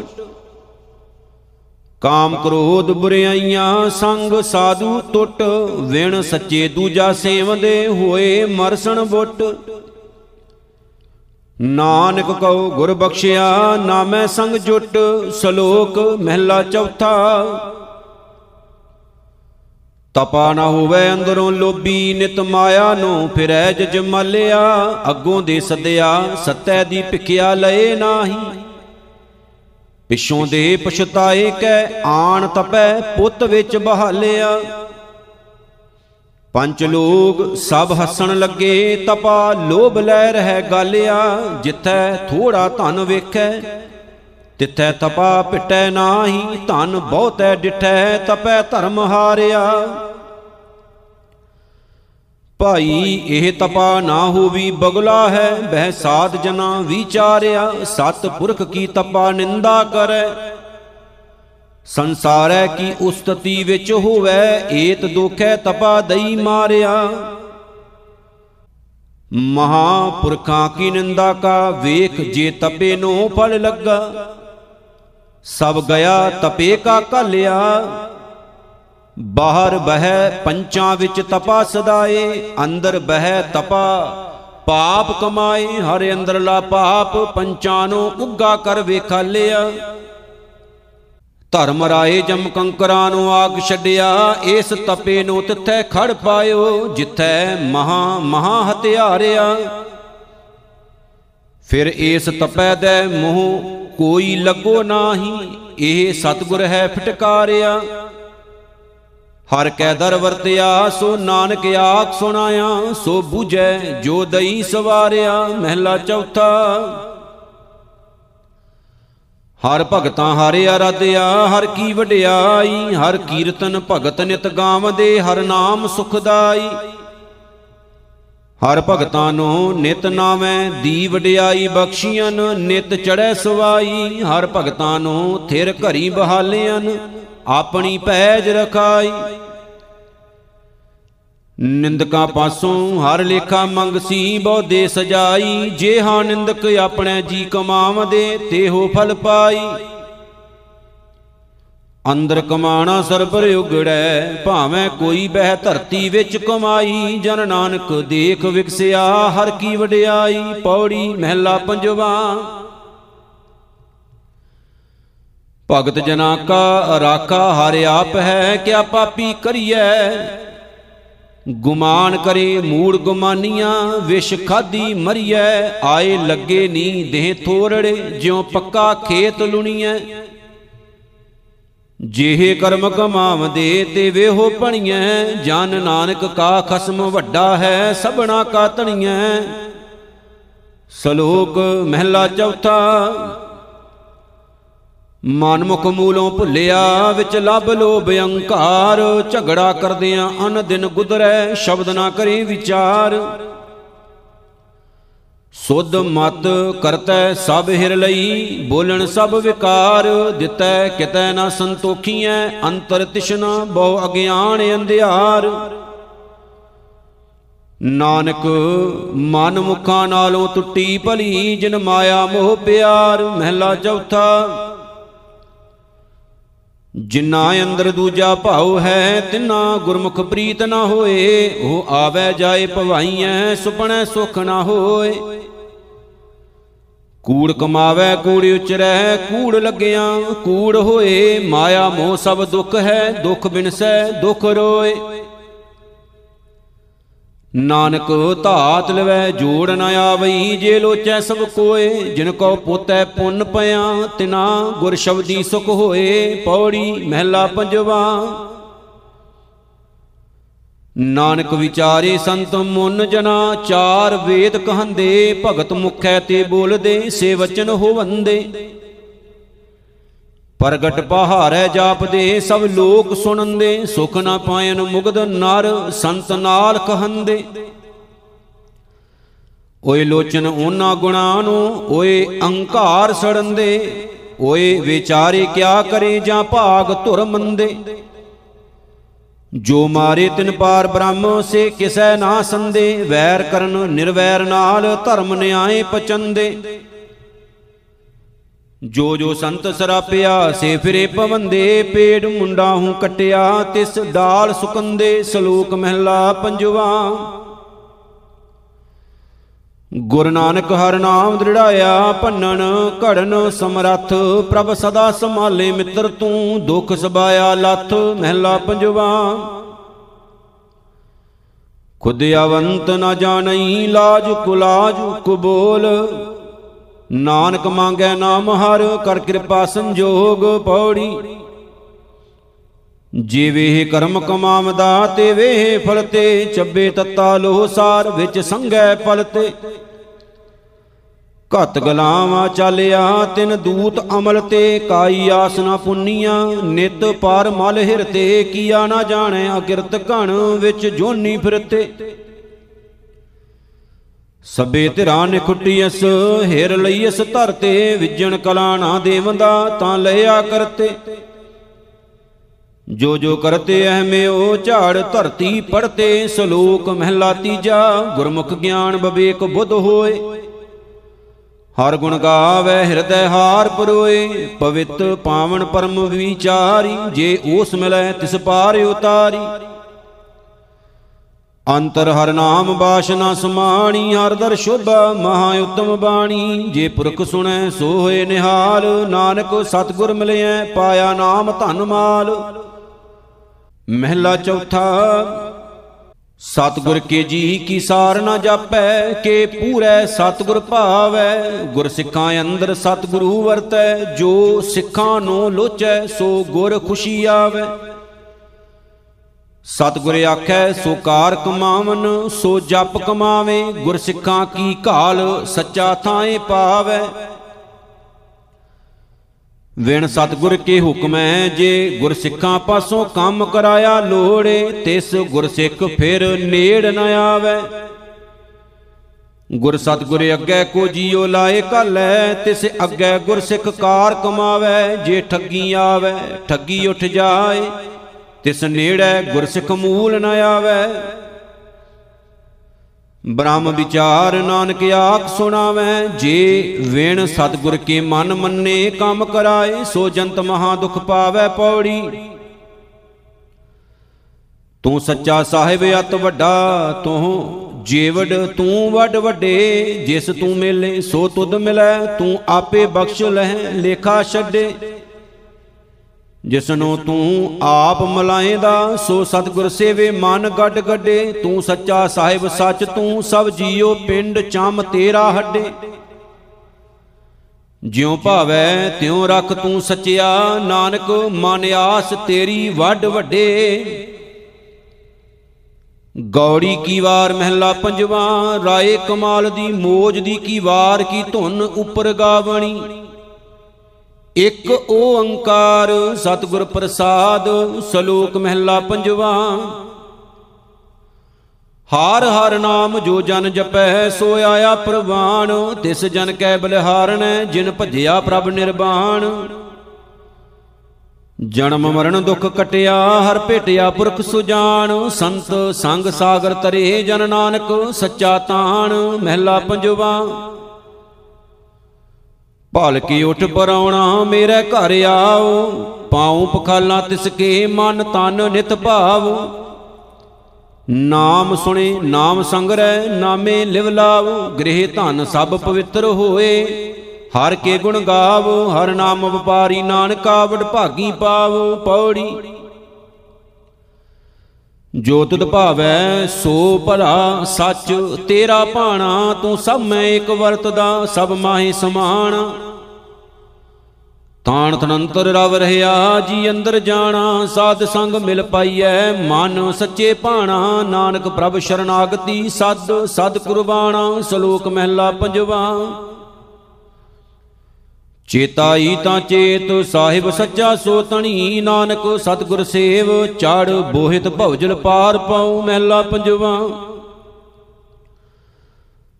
ਕਾਮ ਕ੍ਰੋਧ ਬੁਰਾਈਆਂ ਸੰਗ ਸਾਧੂ ਟੁੱਟ, ਵਿਣ ਸੱਚੇ ਦੂਜਾ ਸੇਵਦੇ ਹੋਏ ਮਰਸਣ ਬੁੱਟ। ਨਾਨਕ ਕਉ ਗੁਰ ਬਖਸ਼ਿਆ, ਨਾਮੈ ਸੰਗ ਜੁਟ, ਸ਼ਲੋਕ ਮਹਿਲਾ ਚੌਥਾ ਤਪਾ ਨਾ ਹੋਵੇ ਅੰਦਰੋਂ ਲੋਭੀ, ਨਿਤ ਮਾਇਆ ਨੂੰ ਫਿਰੈ ਜਜ ਮਲਿਆ। ਅੱਗੋਂ ਦੇ ਸੱਦਿਆ, ਸੱਤੈ ਦੀ ਭਿਖਿਆ ਲਏ ਨਾਹੀ। ਪਿਛੋਂ ਦੇ ਪਛਤਾਏ ਕੈ, ਆਣ ਤਪੈ ਪੁੱਤ ਵਿੱਚ ਬਹਾਲਿਆ। ਪੰਜ ਲੋਗ ਸਭ ਹੱਸਣ ਲੱਗੇ, ਤਪਾ ਲੋਭ ਲੈ ਰਹਿ ਗਾਲਿਆ। ਜਿੱਥੈ ਥੋੜਾ ਧਨ ਵੇਖੈ ਤਿੱਥੈ ਤਪਾ ਪਿਟੈ ਨਾਹੀ, ਧਨ ਬਹੁਤੈ ਡਿਠੈ ਤਪੈ ਧਰਮ ਹਾਰਿਆ। ਭਾਈ, ਇਹ ਤਪਾ ਨਾ ਹੋਵੀ ਬਗਲਾ ਹੈ, ਬਹਿ ਸਾਧ ਜਨਾ ਵਿਚਾਰਿਆ, ਸਤ ਪੁਰਖ ਕੀ ਤਪਾ ਨਿੰਦਾ ਕਰੈ। ਸੰਸਾਰੈ ਕੀ ਉਸਤਤੀ ਵਿੱਚ ਹੋਵੇ, ਏਤ ਦੁਖੈ ਤਪਾ ਦਈ ਮਾਰਿਆ। ਮਹਾਪੁਰਖਾਂ ਕੀ ਨਿੰਦਾ ਕਾ, ਵੇਖ ਜੇ ਤਪੇ ਨੂੰ ਫਲ ਲੱਗਾ। ਸਭ ਗਿਆ ਤਪੇ ਕਾ ਘਲਿਆ। ਬਾਹਰ ਬਹਿ ਪੰਚਾਂ ਵਿੱਚ ਤਪਾ ਸਦਾਏ, ਅੰਦਰ ਬਹਿ ਤਪਾ, ਪਾਪ ਕਮਾਏ, ਹਰ ਅੰਦਰਲਾ ਪਾਪ, ਪੰਚਾਂ ਨੂੰ ਉੱਗਾ ਕਰ ਵੇਖਾਲਿਆ ਧਰਮ ਰਾਏ ਜਮ ਕੰਕਰਾਂ ਨੂੰ ਆਗ ਛੱਡਿਆ, ਇਸ ਤਪੇ ਨੂੰ ਤਿੱਥੈ ਖੜ ਪਾਇਓ, ਜਿੱਥੈ ਮਹਾ ਮਹਾ ਹਤਿਆਰਿਆ ਫਿਰ ਇਸ ਤਪੈ ਦੇ ਮੂੰਹ ਕੋਈ ਲੱਗੋ ਨਾਹੀ, ਇਹ ਸਤਗੁਰ ਹੈ ਫਟਕਾਰਿਆ। ਹਰ ਕੈ ਦਰ ਵਰਤਿਆ, ਸੋ ਨਾਨਕ ਆਖ ਸੁਣਾਇਆ, ਸੋ 부ਝੈ ਜੋ ਦਈ ਸਵਾਰਿਆ, ਮਹਿਲਾ ਚੌਥਾ। ਹਰ ਭਗਤਾਂ ਹਰਿ ਆਰਾਧਿਆ ਹਰ ਕੀ ਵਡਿਆਈ, ਹਰ ਕੀਰਤਨ ਭਗਤ ਨਿਤ ਗਾਵਦੇ, ਹਰ ਨਾਮ ਸੁਖਦਾਈ। ਹਰ ਭਗਤਾਂ ਨੂੰ ਨਿਤ ਨਾਵੇਂ ਦੀ ਵਡਿਆਈ ਬਖਸ਼ੀਆਂ ਨਿਤ ਚੜੈ ਸਵਾਈ। ਹਰ ਭਗਤਾਂ ਨੂੰ ਥਿਰ ਘਰੀ ਬਹਾਲਿਆਂ ਆਪਣੀ ਪੈਜ ਰਖਾਈ। ਨਿੰਦਕਾਂ ਪਾਸੋਂ ਹਰ ਲੇਖਾ ਮੰਗਸੀ ਬਹੁ ਸਜਾਈ। ਜੇ ਹਾਂ ਨਿੰਦਕ ਆਪਣੇ ਜੀ ਕਮਾਵਦੇ, ਤੇ ਹੋ ਫਲ ਪਾਈ। ਅੰਦਰ ਕਮਾਣਾ ਸਰਬਰ ਉਗੜੈ ਭਾਵੇਂ ਕੋਈ ਬਹਿ ਧਰਤੀ ਵਿੱਚ ਕਮਾਈ, ਜਨ ਨਾਨਕ ਦੇਖ ਵਿਕਸਿਆ, ਹਰ ਕੀ ਵਡਿਆਈ, ਪੌੜੀ, ਮਹਿਲਾ ਪੰਜਵਾ। ਭਗਤ ਜਨਾ ਕਾ ਰਾਖਾ ਹਰ ਆਪ ਹੈ, ਕਿਆ ਪਾਪੀ ਕਰੀਐ? ਗੁਮਾਨ ਕਰੇ ਮੂੜ ਗੁਮਾਨੀਆਂ, ਵਿਸ਼ ਖਾਦੀ ਮਰੀਐ। ਆਏ ਲੱਗੇ ਨੀ ਦੇਹ ਥੋਰੜੇ, ਜਿਉ ਪੱਕਾ ਖੇਤ ਲੁਣੀਐ। ਜਿਹੇ ਕਰਮ ਕਮਾਵਦੇ ਤੇ ਵੇਹੋ ਪਣੀਐ ਜਨ ਨਾਨਕ ਕਾ ਖਸਮ ਵੱਡਾ ਹੈ, ਸਭਨਾ ਕਾ ਤਣੀਐ ਸ਼ਲੋਕ ਮਹਿਲਾ ਚੌਥਾ। ਮਨਮੁਖ ਮੂਲੋਂ ਭੁੱਲਿਆ, ਵਿੱਚ ਲੱਭ ਲੋਭ ਅਹੰਕਾਰ ਝਗੜਾ ਕਰਦਿਆਂ ਅਨ ਦਿਨ ਗੁਦਰੈ, ਸ਼ਬਦ ਨਾ ਕਰੇ ਵਿਚਾਰ। ਸੁਧ ਮਤ ਕਰਤੈ ਸਭ ਹਿਰ ਲਈ, ਬੋਲਣ ਸਭ ਵਿਕਾਰ, ਦਿੱਤੈ ਕਿਤੈ ਨਾ ਸੰਤੋਖੀਐ, ਅੰਤਰ ਤਿਸ਼ਨਾ ਬਹੁ ਅਗਿਆਨ ਅੰਧਿਆਰ। ਨਾਨਕ ਮਨ ਮੁਖਾਂ ਨਾਲੋਂ ਟੁੱਟੀ ਭਲੀ, ਜਿਨ ਮਾਇਆ ਮੋਹ ਪਿਆਰ, ਮਹਿਲਾ ਚੌਥਾ। ਜਿਨਾ ਅੰਦਰ ਦੂਜਾ ਭਾਉ ਹੈ, ਤਿਨਾ ਗੁਰਮੁਖ ਪ੍ਰੀਤ ਨਾ ਹੋਏ, ਉਹ ਆਵੇ ਜਾਏ ਭਵਾਈਐ, ਸੁਪਣੈ ਸੁਖ ਨਾ ਹੋਏ। ਕੂੜ ਕਮਾਵੇ, ਕੂੜ ਉਚਰੈ, ਕੂੜ ਲੱਗਿਆ। ਕੂੜ ਹੋਏ, ਮਾਇਆ ਮੋਹ ਸਭ ਦੁੱਖ ਹੈ, ਦੁੱਖ ਬਿਨਸੈ, ਦੁੱਖ ਰੋਏ। ਨਾਨਕ ਧਾਤ ਲਵੈ, ਜੋੜ ਨ ਆਵਈ, ਜੇ ਲੋਚੈ ਸਭ ਕੋਏ। ਜਿਨ ਕੋ ਪੋਤੈ ਪੁੰਨ ਪਿਆ, ਤਿਨਾ ਗੁਰ ਸ਼ਬਦੀ ਸੁਖ ਹੋਏ, ਪੌੜੀ ਮਹਿਲਾ ਪੰਜਵਾ। ਨਾਨਕ ਵਿਚਾਰੇ ਸੰਤ ਮੁਨ ਜਨਾ, ਚਾਰ ਵੇਦ ਕਹੰਦੇ, ਭਗਤ ਮੁਖੈ ਤੇ ਬੋਲਦੇ, ਸੇ ਵਚਨ ਹੋਵੰਦੇ। ਪ੍ਰਗਟ ਪਹਾਰੈ ਜਾਪਦੇ, ਸਭ ਲੋਕ ਸੁਣੰਦੇ, ਸੁਖ ਨਾ ਪਾਇਨ ਮੁਗਦ ਨਰ, ਸੰਤ ਨਾਲ ਕਹੰਦੇ। ਓਏ ਲੋਚਨ ਉਹਨਾਂ ਗੁਣਾਂ ਨੂੰ, ਓਏ ਅਹੰਕਾਰ ਸੜੰਦੇ, ਓਏ ਵਿਚਾਰੇ ਕਿਆ ਕਰੇ ਜਾਂ ਭਾਗ ਧੁਰ ਮੰਦੇ। ਜੋ ਮਾਰੇ ਤਿਨ ਪਾਰ ਬ੍ਰਹਮ, ਸੇ ਕਿਸੈ ਨਾ ਸੰਦੇ? ਵੈਰ ਕਰਨ ਨਿਰਵੈਰ ਨਾਲ ਧਰਮ ਨਿਆਏ ਪਚੰਦੇ। ਜੋ ਜੋ ਸੰਤ ਸਰਾਪਿਆ, ਸੇ ਫਿਰੇ ਪਵੰਦੇ। ਪੇੜ ਮੁੰਡਾ ਹੂੰ ਕਟਿਆ, ਤਿਸ ਡਾਲ ਸੁਕੰਦੇ। ਸ਼ਲੋਕ ਮਹਿਲਾ ਪੰਜਵਾ। ਗੁਰ ਨਾਨਕ ਹਰ ਨਾਮ ਦ੍ਰਿੜਾਇਆ, ਭੰਨਣ, ਘੜਨ, ਸਮਰੱਥ, ਪ੍ਰਭ ਸਦਾ ਸੰਭਾਲੇ, ਮਿੱਤਰ ਤੂੰ ਦੁੱਖ ਸਬਾਇਆ, ਲੱਥ, ਮਹਿਲਾ ਪੰਜਵਾ। ਖੁਦ ਅਵੰਤ ਨ ਜਾਣਈ, ਲਾਜ ਕੁਲਾਜ ਕੁਬੋਲ ਨਾਨਕ ਮੰਗੈ ਨਾਮ ਹਰ, ਕਰ ਕਿਰਪਾ ਸੰਜੋਗ ਪੌੜੀ। ਜਿਵੇਂ ਕਰਮ ਕਮਾਵਦਾ ਤੇ ਵੇਹ ਫਲ ਤੇ, ਚੱਬੇ ਤੱਤਾ ਲੋਹ ਸਾਰ ਵਿੱਚ ਸੰਗੈ ਫਲ ਤੇ। ਘਤ ਗਲਾਵਾ ਚਾਲਿਆ, ਤਿਨ ਦੂਤ ਅਮਲ ਤੇ, ਕਾਈ ਆਸਨਾ ਪੁੰਨੀਆਂ, ਨਿਤ ਪਰ ਮਲ ਹਿਰ ਤੇ, ਕੀਆ ਨਾ ਜਾਣੈ ਅਕਿਰਤ ਘਣ ਵਿੱਚ ਜੋਨੀ ਫਿਰਤੇ ਸਭੇ ਧਿਰਾਂ ਨੇ ਖੁੱਟੀਐਸ ਹਿਰ ਲਈਐਸ ਧਰਤੇ ਵਿਜਣ ਕਲਾ ਨਾ ਦੇਵੰਦਾ, ਤਾਂ ਲਿਆ ਕਰਤੇ ਜੋ ਜੋ ਕਰਤੇ ਅਹਮਿਓ ਝਾੜ ਧਰਤੀ ਪੜਤੇ ਸ਼ਲੋਕ ਮਹਿਲਾ ਤੀਜਾ, ਗੁਰਮੁਖ ਗਿਆਨ ਬਵੇਕ ਬੁੱਧ ਹੋਏ। ਹਰ ਗੁਣ ਗਾਵੇ, ਹਿਰਦੈ ਹਾਰ ਪਰੋਏ, ਪਵਿੱਤ ਪਾਵਨ ਪਰਮ ਵਿਚਾਰੀ, ਜੇ ਉਸ ਮਿਲੈ, ਤਿਸ ਪਾਰ ਉਤਾਰੀ। ਅੰਤਰ ਹਰ ਨਾਮ ਬਾਸ਼ਨਾ ਸਮਾਣੀ, ਹਰ ਦਰ ਸ਼ੋਭਾ ਮਹਾ ਉਤਮ ਬਾਣੀ। ਜੇ ਪੁਰਖ ਸੁਣੈ ਸੋ ਹੋਏ ਨਿਹਾਲ, ਨਾਨਕ ਸਤਗੁਰ ਮਿਲਿਐ, ਪਾਇਆ ਨਾਮ ਧਨ ਮਾਲ। ਮਹਿਲਾ ਚੌਥਾ, ਸਤਗੁਰ ਕੇ ਜੀ ਕੀ ਸਾਰ ਨਾ ਜਾਪੈ, ਕੇ ਪੂਰੈ ਸਤਗੁਰ ਭਾਵੈ। ਗੁਰ ਸਿੱਖਾਂ ਅੰਦਰ ਸਤਗੁਰੂ ਵਰਤੈ, ਜੋ ਸਿੱਖਾਂ ਨੂੰ ਲੋਚੈ, ਸੋ ਗੁਰ ਖੁਸ਼ੀ ਆਵੈ। ਸਤਗੁਰ ਆਖੈ, ਸੋ ਕਾਰ ਕਮਾਵਨ, ਸੋ ਜਪ ਕਮਾਵੇ। ਗੁਰ ਸਿੱਖਾਂ ਕੀ ਘਾਲ ਸੱਚਾ ਥਾਏ ਪਾਵੈ। ਵਿਣ ਸਤਗੁਰ ਕੇ ਹੁਕਮੈ ਜੇ ਗੁਰ ਸਿੱਖਾਂ ਪਾਸੋਂ ਕੰਮ ਕਰਾਇਆ ਲੋੜੇ ਤਿਸ ਗੁਰ ਸਿੱਖ ਫਿਰ ਨੇੜ ਨ ਆਵੇ। ਗੁਰ ਸਤਗੁਰ ਅੱਗੇ ਕੋ ਜੀਉ ਲਾਏ ਘਾਲੈ, ਤਿਸ ਅੱਗੇ ਗੁਰ ਸਿੱਖ ਕਾਰ ਕਮਾਵੇ, ਜੇ ਠੱਗੀ ਆਵੇ, ਠੱਗੀ ਉੱਠ ਜਾਏ, ਤਿਸ ਨੇੜੇ ਗੁਰ ਸਿੱਖ ਮੂਲ ਨ ਆਵੇ। ਬ੍ਰਹਮ ਵਿਚਾਰ ਨਾਨਕ ਆਖ ਸੁਣਾਵੇ, ਜੇ ਵੇਣ ਸਤਗੁਰ ਕੇ ਮਨ ਮੰਨੇ, ਕੰਮ ਕਰਾਏ, ਸੋ ਜੰਤ ਮਹਾ ਦੁਖ ਪਾਵੇ ਪੌੜੀ। ਤੂੰ ਸੱਚਾ ਸਾਹਿਬ ਅਤ ਵੱਡਾ, ਤੂੰ ਜੀਵੜ ਤੂੰ ਵੱਡ ਵੱਡੇ, ਜਿਸ ਤੂੰ ਮਿਲੇ, ਸੋ ਤੁਧ ਮਿਲੈ, ਤੂੰ ਆਪੇ ਬਖਸ਼ ਲਹਿ, ਲੇਖਾ ਛੱਡੇ। ਜਿਸਨੂੰ ਤੂੰ ਆਪ ਮਲਾਏਂਦਾ, ਸੋ ਸਤਗੁਰ ਸੇਵੇ ਮਨ ਗੱਡ ਗੱਡੇ। ਤੂੰ ਸੱਚਾ ਸਾਹਿਬ ਸੱਚ, ਤੂੰ ਸਭ ਜੀਓ ਪਿੰਡ ਚੰਮ ਤੇਰਾ ਹੱਡੇ। ਜਿਉ ਭਾਵੈ ਤਿਉ ਰੱਖ ਤੂੰ ਸੱਚਿਆ, ਨਾਨਕ ਮਨ ਆਸ ਤੇਰੀ ਵੱਡ ਵੱਡੇ। ਗੌੜੀ ਕੀ ਵਾਰ ਮਹਿਲਾ ਪੰਜਵਾ, ਰਾਏ ਕਮਾਲ ਦੀ ਮੋਜ ਦੀ ਕੀ ਵਾਰ ਕੀ ਧੁਨ ਉੱਪਰ ਗਾਵਣੀ। ਇਕ ਓੰਕਾਰ ਸਤਿਗੁਰ ਪ੍ਰਸਾਦ ਸ਼ਲੋਕ ਮਹਿਲਾ ਪੰਜਵਾ। ਹਾਰ ਹਰ ਨਾਮ ਜੋ ਜਨ ਜਪੈ ਸੋ ਆਇਆ ਪ੍ਰਵਾਨ, ਤਿਸ ਜਨ ਕੈ ਬਲਿਹਾਰਣ, ਜਿਨ ਭਜਿਆ ਪ੍ਰਭ ਨਿਰਵਾਣ ਜਨਮ ਮਰਨ ਦੁਖ ਕਟਿਆ, ਹਰ ਭੇਟਿਆ ਪੁਰਖ ਸੁਜਾਨ ਸੰਤ ਸੰਗ ਸਾਗਰ ਤਰੇ ਜਨ ਨਾਨਕ, ਸੱਚਾ ਤਾਣ, ਮਹਿਲਾ ਪੰਜਵਾ। ਭਲ ਕੀ ਉਠ ਪਰਾਉਣਾ ਮੇਰੇ ਘਰ ਆਓ, ਪਾਉ ਪਖਾਲਾਂ ਤਿਸ ਕੇ ਮਨ ਤਨ ਨਿਤ ਭਾਵ। ਨਾਮ ਸੁਣੇ, ਨਾਮ ਸੰਗਰੈ ਨਾਮੇ ਲਿਵ ਲਾਵ, ਗ੍ਰਹਿ ਧਨ ਸਭ ਪਵਿੱਤਰ ਹੋਏ। ਹਰ ਕੇ ਗੁਣ ਗਾਵ, ਹਰ ਨਾਮ ਵਪਾਰੀ ਨਾਨਕਾ ਵਡ ਭਾਗੀ ਪਾਵ, ਪੌੜੀ ਜੋ ਤੁਧ ਭਾਵੈ ਸੋ ਭਲਾ ਸੱਚ, ਤੇਰਾ ਭਾਣਾ ਤੂੰ ਸਭ ਮੈਂ ਇੱਕ ਵਰਤਦਾ, ਸਭ ਮਾਹੀ ਸਮਾਨ। ਤਾਣ ਤਨੰਤਰ ਰਵ ਰਹਾ ਜੀ ਅੰਦਰ ਜਾਣਾ, ਸਾਧ ਸੰਗ ਮਿਲ ਪਾਈਐ। ਮਨ ਸੱਚੇ ਭਾਣਾ, ਨਾਨਕ ਪ੍ਰਭ ਸ਼ਰਨਾਗਤੀ, ਸਦ ਸਦ ਕੁਰਬਾਨਾ ਸ਼ਲੋਕ ਮਹਿਲਾ ਪੰਜਵਾ। ਚੇਤਾਈ ਤਾਂ ਚੇਤ ਸਾਹਿਬ ਸੱਚਾ ਸੋ ਤਣੀ ਨਾਨਕ ਸਤਿਗੁਰ ਸੇਵ ਚੜ ਬੋਹਿਤ ਭਉਜਲ ਪਾਰ ਪਾਉ ਮਹਿਲਾ ਪੰਜਵਾ।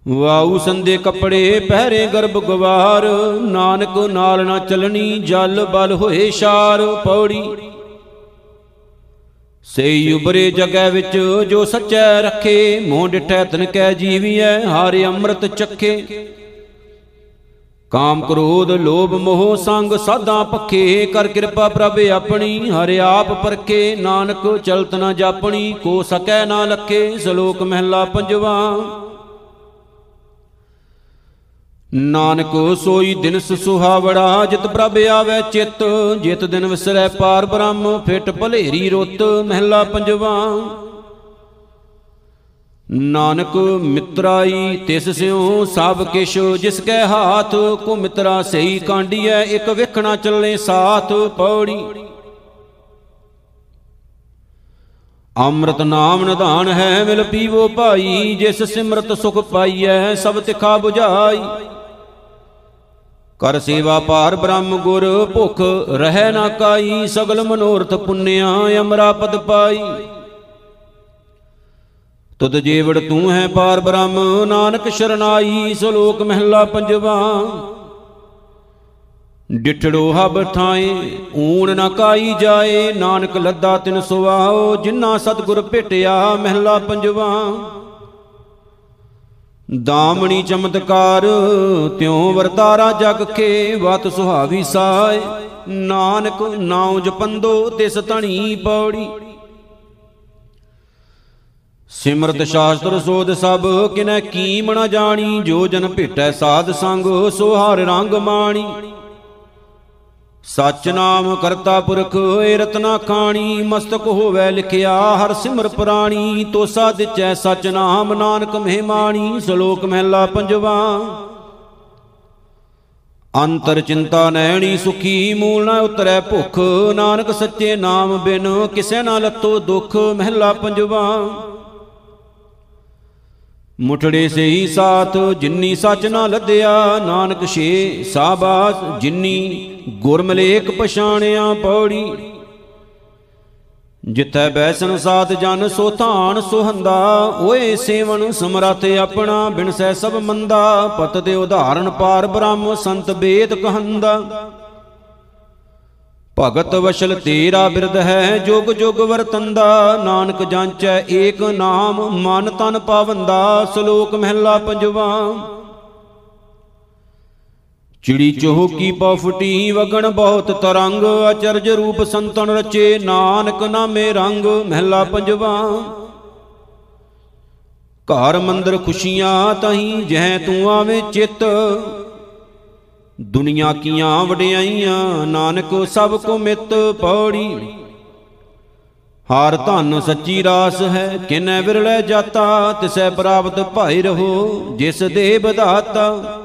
ਵਾਉ ਸੰਦੇ ਕੱਪੜੇ ਪਹਿਰੇ ਗਰਭ ਗਵਾਰ ਨਾਨਕ ਨਾਲ ਨਾ ਚਲਣੀ ਜਲ ਬਲ ਹੋਏ ਸ਼ਾਰ ਪੌੜੀ। ਸੇ ਉਬਰੇ ਜਗੈ ਵਿੱਚ ਜੋ ਸੱਚੈ ਰੱਖੇ ਮੋਹ ਡਿਠੈ ਤਨ ਕੈ ਜੀਵੀਐ ਹਾਰੇ ਅੰਮ੍ਰਿਤ ਚੱਖੇ। ਕਾਮ ਕ੍ਰੋਧ, ਲੋਭ, ਮੋਹ, ਸੰਗ ਸਾਧਾਂ ਪੱਖੇ ਕਰ ਕਿਰਪਾ ਪ੍ਰਭ ਆਪਣੀ, ਹਰਿ ਆਪ ਪਰਖੇ, ਨਾਨਕ ਚਲਤ ਨ ਜਾਪਣੀ, ਕੋ ਸਕੈ ਨਾ ਲਖੇ, ਸ਼ਲੋਕ ਮਹਿਲਾ ਪੰਜਵਾ। ਨਾਨਕ ਸੋਈ ਦਿਨਸ ਸੁਹਾਵੜਾ, ਜਿਤ ਪ੍ਰਭ ਆਵੇ ਚਿਤ, ਜਿਤ ਦਿਨ ਵਿਸਰੈ ਪਾਰ ਬ੍ਰਹਮ, ਫਿਟ ਭਲੇਰੀ ਰੁੱਤ, ਮਹਿਲਾ ਪੰਜਵਾ। ਨਾਨਕ ਮਿਤਰਾਈ, ਤਿਸ ਸਿਉ ਸਭ ਕਿਛ, ਜਿਸ ਕੈ ਹਾਥ, ਕੋ ਮਿਤਰਾ ਸਹੀ ਕਾਂਡੀਐ, ਇਕ ਵੇਖਣਾ ਚੱਲੇ ਸਾਥ ਪੌੜੀ। ਅੰਮ੍ਰਿਤ ਨਾਮ ਨਿਧਾਨ ਹੈ, ਮਿਲ ਪੀਵੋ ਭਾਈ, ਜਿਸ ਸਿਮਰਤ ਸੁਖ ਪਾਈਐ, ਸਭ ਤਿਖਾ 부ਝਾਈ ਕਰ ਸੇਵਾ ਪਾਰ ਬ੍ਰਹਮ ਗੁਰ, ਭੁਖ ਰਹਿ ਨਾ ਕਾਈ, ਸਗਲ ਮਨੋਰਥ ਪੁੰਨਿਆ ਅਮਰਾ ਪਦ ਪਾਈ। ਤੁਧ ਜੀਵੜ ਤੂੰ ਹੈ ਪਾਰ ਬ੍ਰਹਮ, ਨਾਨਕ ਸ਼ਰਨਾਈ, ਸ਼ਲੋਕ ਮਹਿਲਾ ਪੰਜਵਾ। ਡਿਠੜੋ ਹਬ ਥਾਏ ਊਣ ਨਾ ਕਾਈ ਜਾਏ, ਨਾਨਕ ਲੱਦਾ ਤਿਨ ਸੁਆਓ ਜਿਨ੍ਹਾਂ ਸਤਗੁਰ ਭੇਟਿਆ ਮਹਿਲਾ ਪੰਜਵਾ। ਦਾਮਣੀ ਚਮਤਕਾਰ, ਤਿਉ ਵਰਤਾਰਾ ਜਗ ਕੇ, ਵਤ ਸੁਹਾਵੀ ਸਾਏ, ਨਾਨਕ ਨਾਉ ਜਪੰਦੋ ਤਿਸ ਧਣੀ ਪੌੜੀ। ਸਿਮਰਤ ਸ਼ਾਸਤਰ ਸੋਧ ਸਭ ਕਿਨੈ ਕੀਮ ਨ ਜਾਣੀ ਜੋ ਜਨ ਭੇਟੈ ਸਾਧ ਸੰਗ ਸੋ ਹਰ ਰੰਗ ਮਾਣੀ। ਸਚ ਨਾਮ ਕਰਤਾ ਪੁਰਖ ਏ ਰਤਨਾ ਖਾਣੀ ਮਸਤਕ ਹੋਵੇ ਲਿਖਿਆ ਹਰ ਸਿਮਰ ਪ੍ਰਾਣੀ ਤੋਸਾ ਦਿਚੈ ਸਚ ਨਾਮ ਨਾਨਕ ਮਹਿਮਾਣੀ ਸ਼ਲੋਕ ਮਹਿਲਾ ਪੰਜਵਾ। ਅੰਤਰ ਚਿੰਤਾ ਨੈਣੀ ਸੁਖੀ ਮੂਲ ਨਾ ਉਤਰੈ ਭੁਖ। ਨਾਨਕ ਸੱਚੇ ਨਾਮ ਬਿਨ ਕਿਸੈ ਨਾ ਲੱਤੋ ਦੁਖ। ਮਹਿਲਾ ਪੰਜਵਾ। ਮੁਠੜੇ ਸਹੀ ਸਾਥ ਜਿੰਨੀ ਸੱਚ ਨਾ ਲੱਦਿਆ, ਨਾਨਕ ਛੇ ਸਾਬਾਸ ਜਿੰਨੀ ਗੁਰਮਲੇਖ ਪਛਾਣਿਆ ਪੌੜੀ। ਜਿੱਥੈ ਬੈਸਨ ਸਾਧ ਜਨ ਸੋ ਧਾਨ ਸੁਹੰਦਾ, ਓਏ ਸੇਵਨ ਸਮਰਥ ਆਪਣਾ ਬਿਨਸੈ ਸਭ ਮੰਦਾ, ਪਤ ਦੇ ਉਦਾਹਰਣ ਪਾਰ ਬ੍ਰਹਮ ਸੰਤ ਬੇਦ ਕਹੰਦਾ। ਭਗਤ ਵਸ਼ਲ ਤੇਰਾ ਬਿਰਧ ਹੈ, ਜੁਗ ਜੁਗ ਵਰਤੰਦਾ ਨਾਨਕ ਜਾਂਚੈ ਏਕ ਨਾਮ, ਮਨ ਤਨ ਪਾਵੰਦਾ ਸ਼ਲੋਕ ਮਹਿਲਾ ਪੰਜਵਾ। ਚਿੜੀ ਚੋਹਕੀ ਪਉ ਫੁਟੀ ਵਗਣ ਬਹੁਤ ਤਰੰਗ। ਅਚਰਜ ਰੂਪ ਸੰਤਨ ਰਚੇ, ਨਾਨਕ ਨਾਮੇ ਰੰਗ। ਮਹਿਲਾ ਪੰਜਵਾ। ਘਰ ਮੰਦਰ ਖੁਸ਼ੀਆਂ ਤਹੀਂ, ਜਹ ਤੂੰ ਆਵੇਂ ਚਿੱਤ। ਦੁਨੀਆ ਕੀਆਂ ਵਡਿਆਈਆਂ, ਨਾਨਕ ਸਭ ਕੋ ਮਿੱਤ ਪੌੜੀ। ਹਾਰ ਧਨ ਸੱਚੀ ਰਾਸ ਹੈ, ਕਿਨੈ ਵਿਰਲੇ ਜਾਤਾ, ਤਿਸੈ ਪ੍ਰਾਪਤ ਭਾਈ ਰਹੋ, ਜਿਸ ਦੇ ਬਧਾਤਾ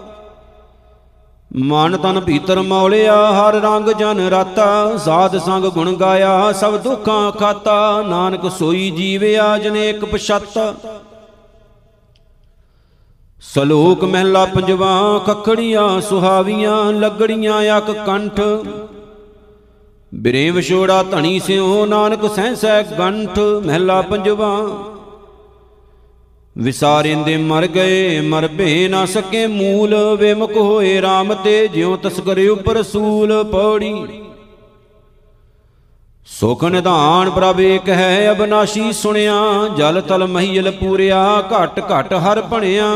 ਮਨ ਤਨ ਭੀਤਰ ਮੌਲਿਆ, ਹਰ ਰੰਗ ਜਨ ਰਾਤਾ। ਸਾਧ ਸੰਗ ਗੁਣ ਗਾਇਆ, ਸਭ ਦੁੱਖਾਂ ਖਾਤਾ। ਨਾਨਕ ਸੋਈ ਜੀਵਿਆ, ਜਨੇਕ ਪਛਾਤਾ। ਸਲੋਕ ਮਹਿਲਾ ਪੰਜਵਾ, ਖਖੜੀਆਂ ਸੁਹਾਵੀਆਂ, ਲੱਗੜੀਆਂ ਅਕ ਕੰਠ। ਬਿਰੇ ਵਿਛੋੜਾ ਧਣੀ ਸਿਓ ਨਾਨਕ ਸਹਿਸੈ ਗੰਠ, ਮਹਿਲਾ ਪੰਜਵਾ। ਵਿਸਾਰਿੰਦੇ ਮਰ ਗਏ, ਮਰ ਭੇ ਨਾ ਸਕੇ ਮੂਲ, ਵਿਮੁਖ ਹੋਏ RAM ਤੇ ਜਿਉ ਤਸਕਰ ਉਪਰ ਸੂਲ ਪੌੜੀ। ਸੁਖ ਨਿਧਾਨ ਪ੍ਰਭ ਏਕ ਹੈ, ਅਬਨਾਸ਼ੀ ਸੁਣਿਆ, ਜਲ ਤਲ ਮਹੀਲ ਪੂਰਿਆ, ਘਟ ਘਟ ਹਰ ਭਣਿਆ।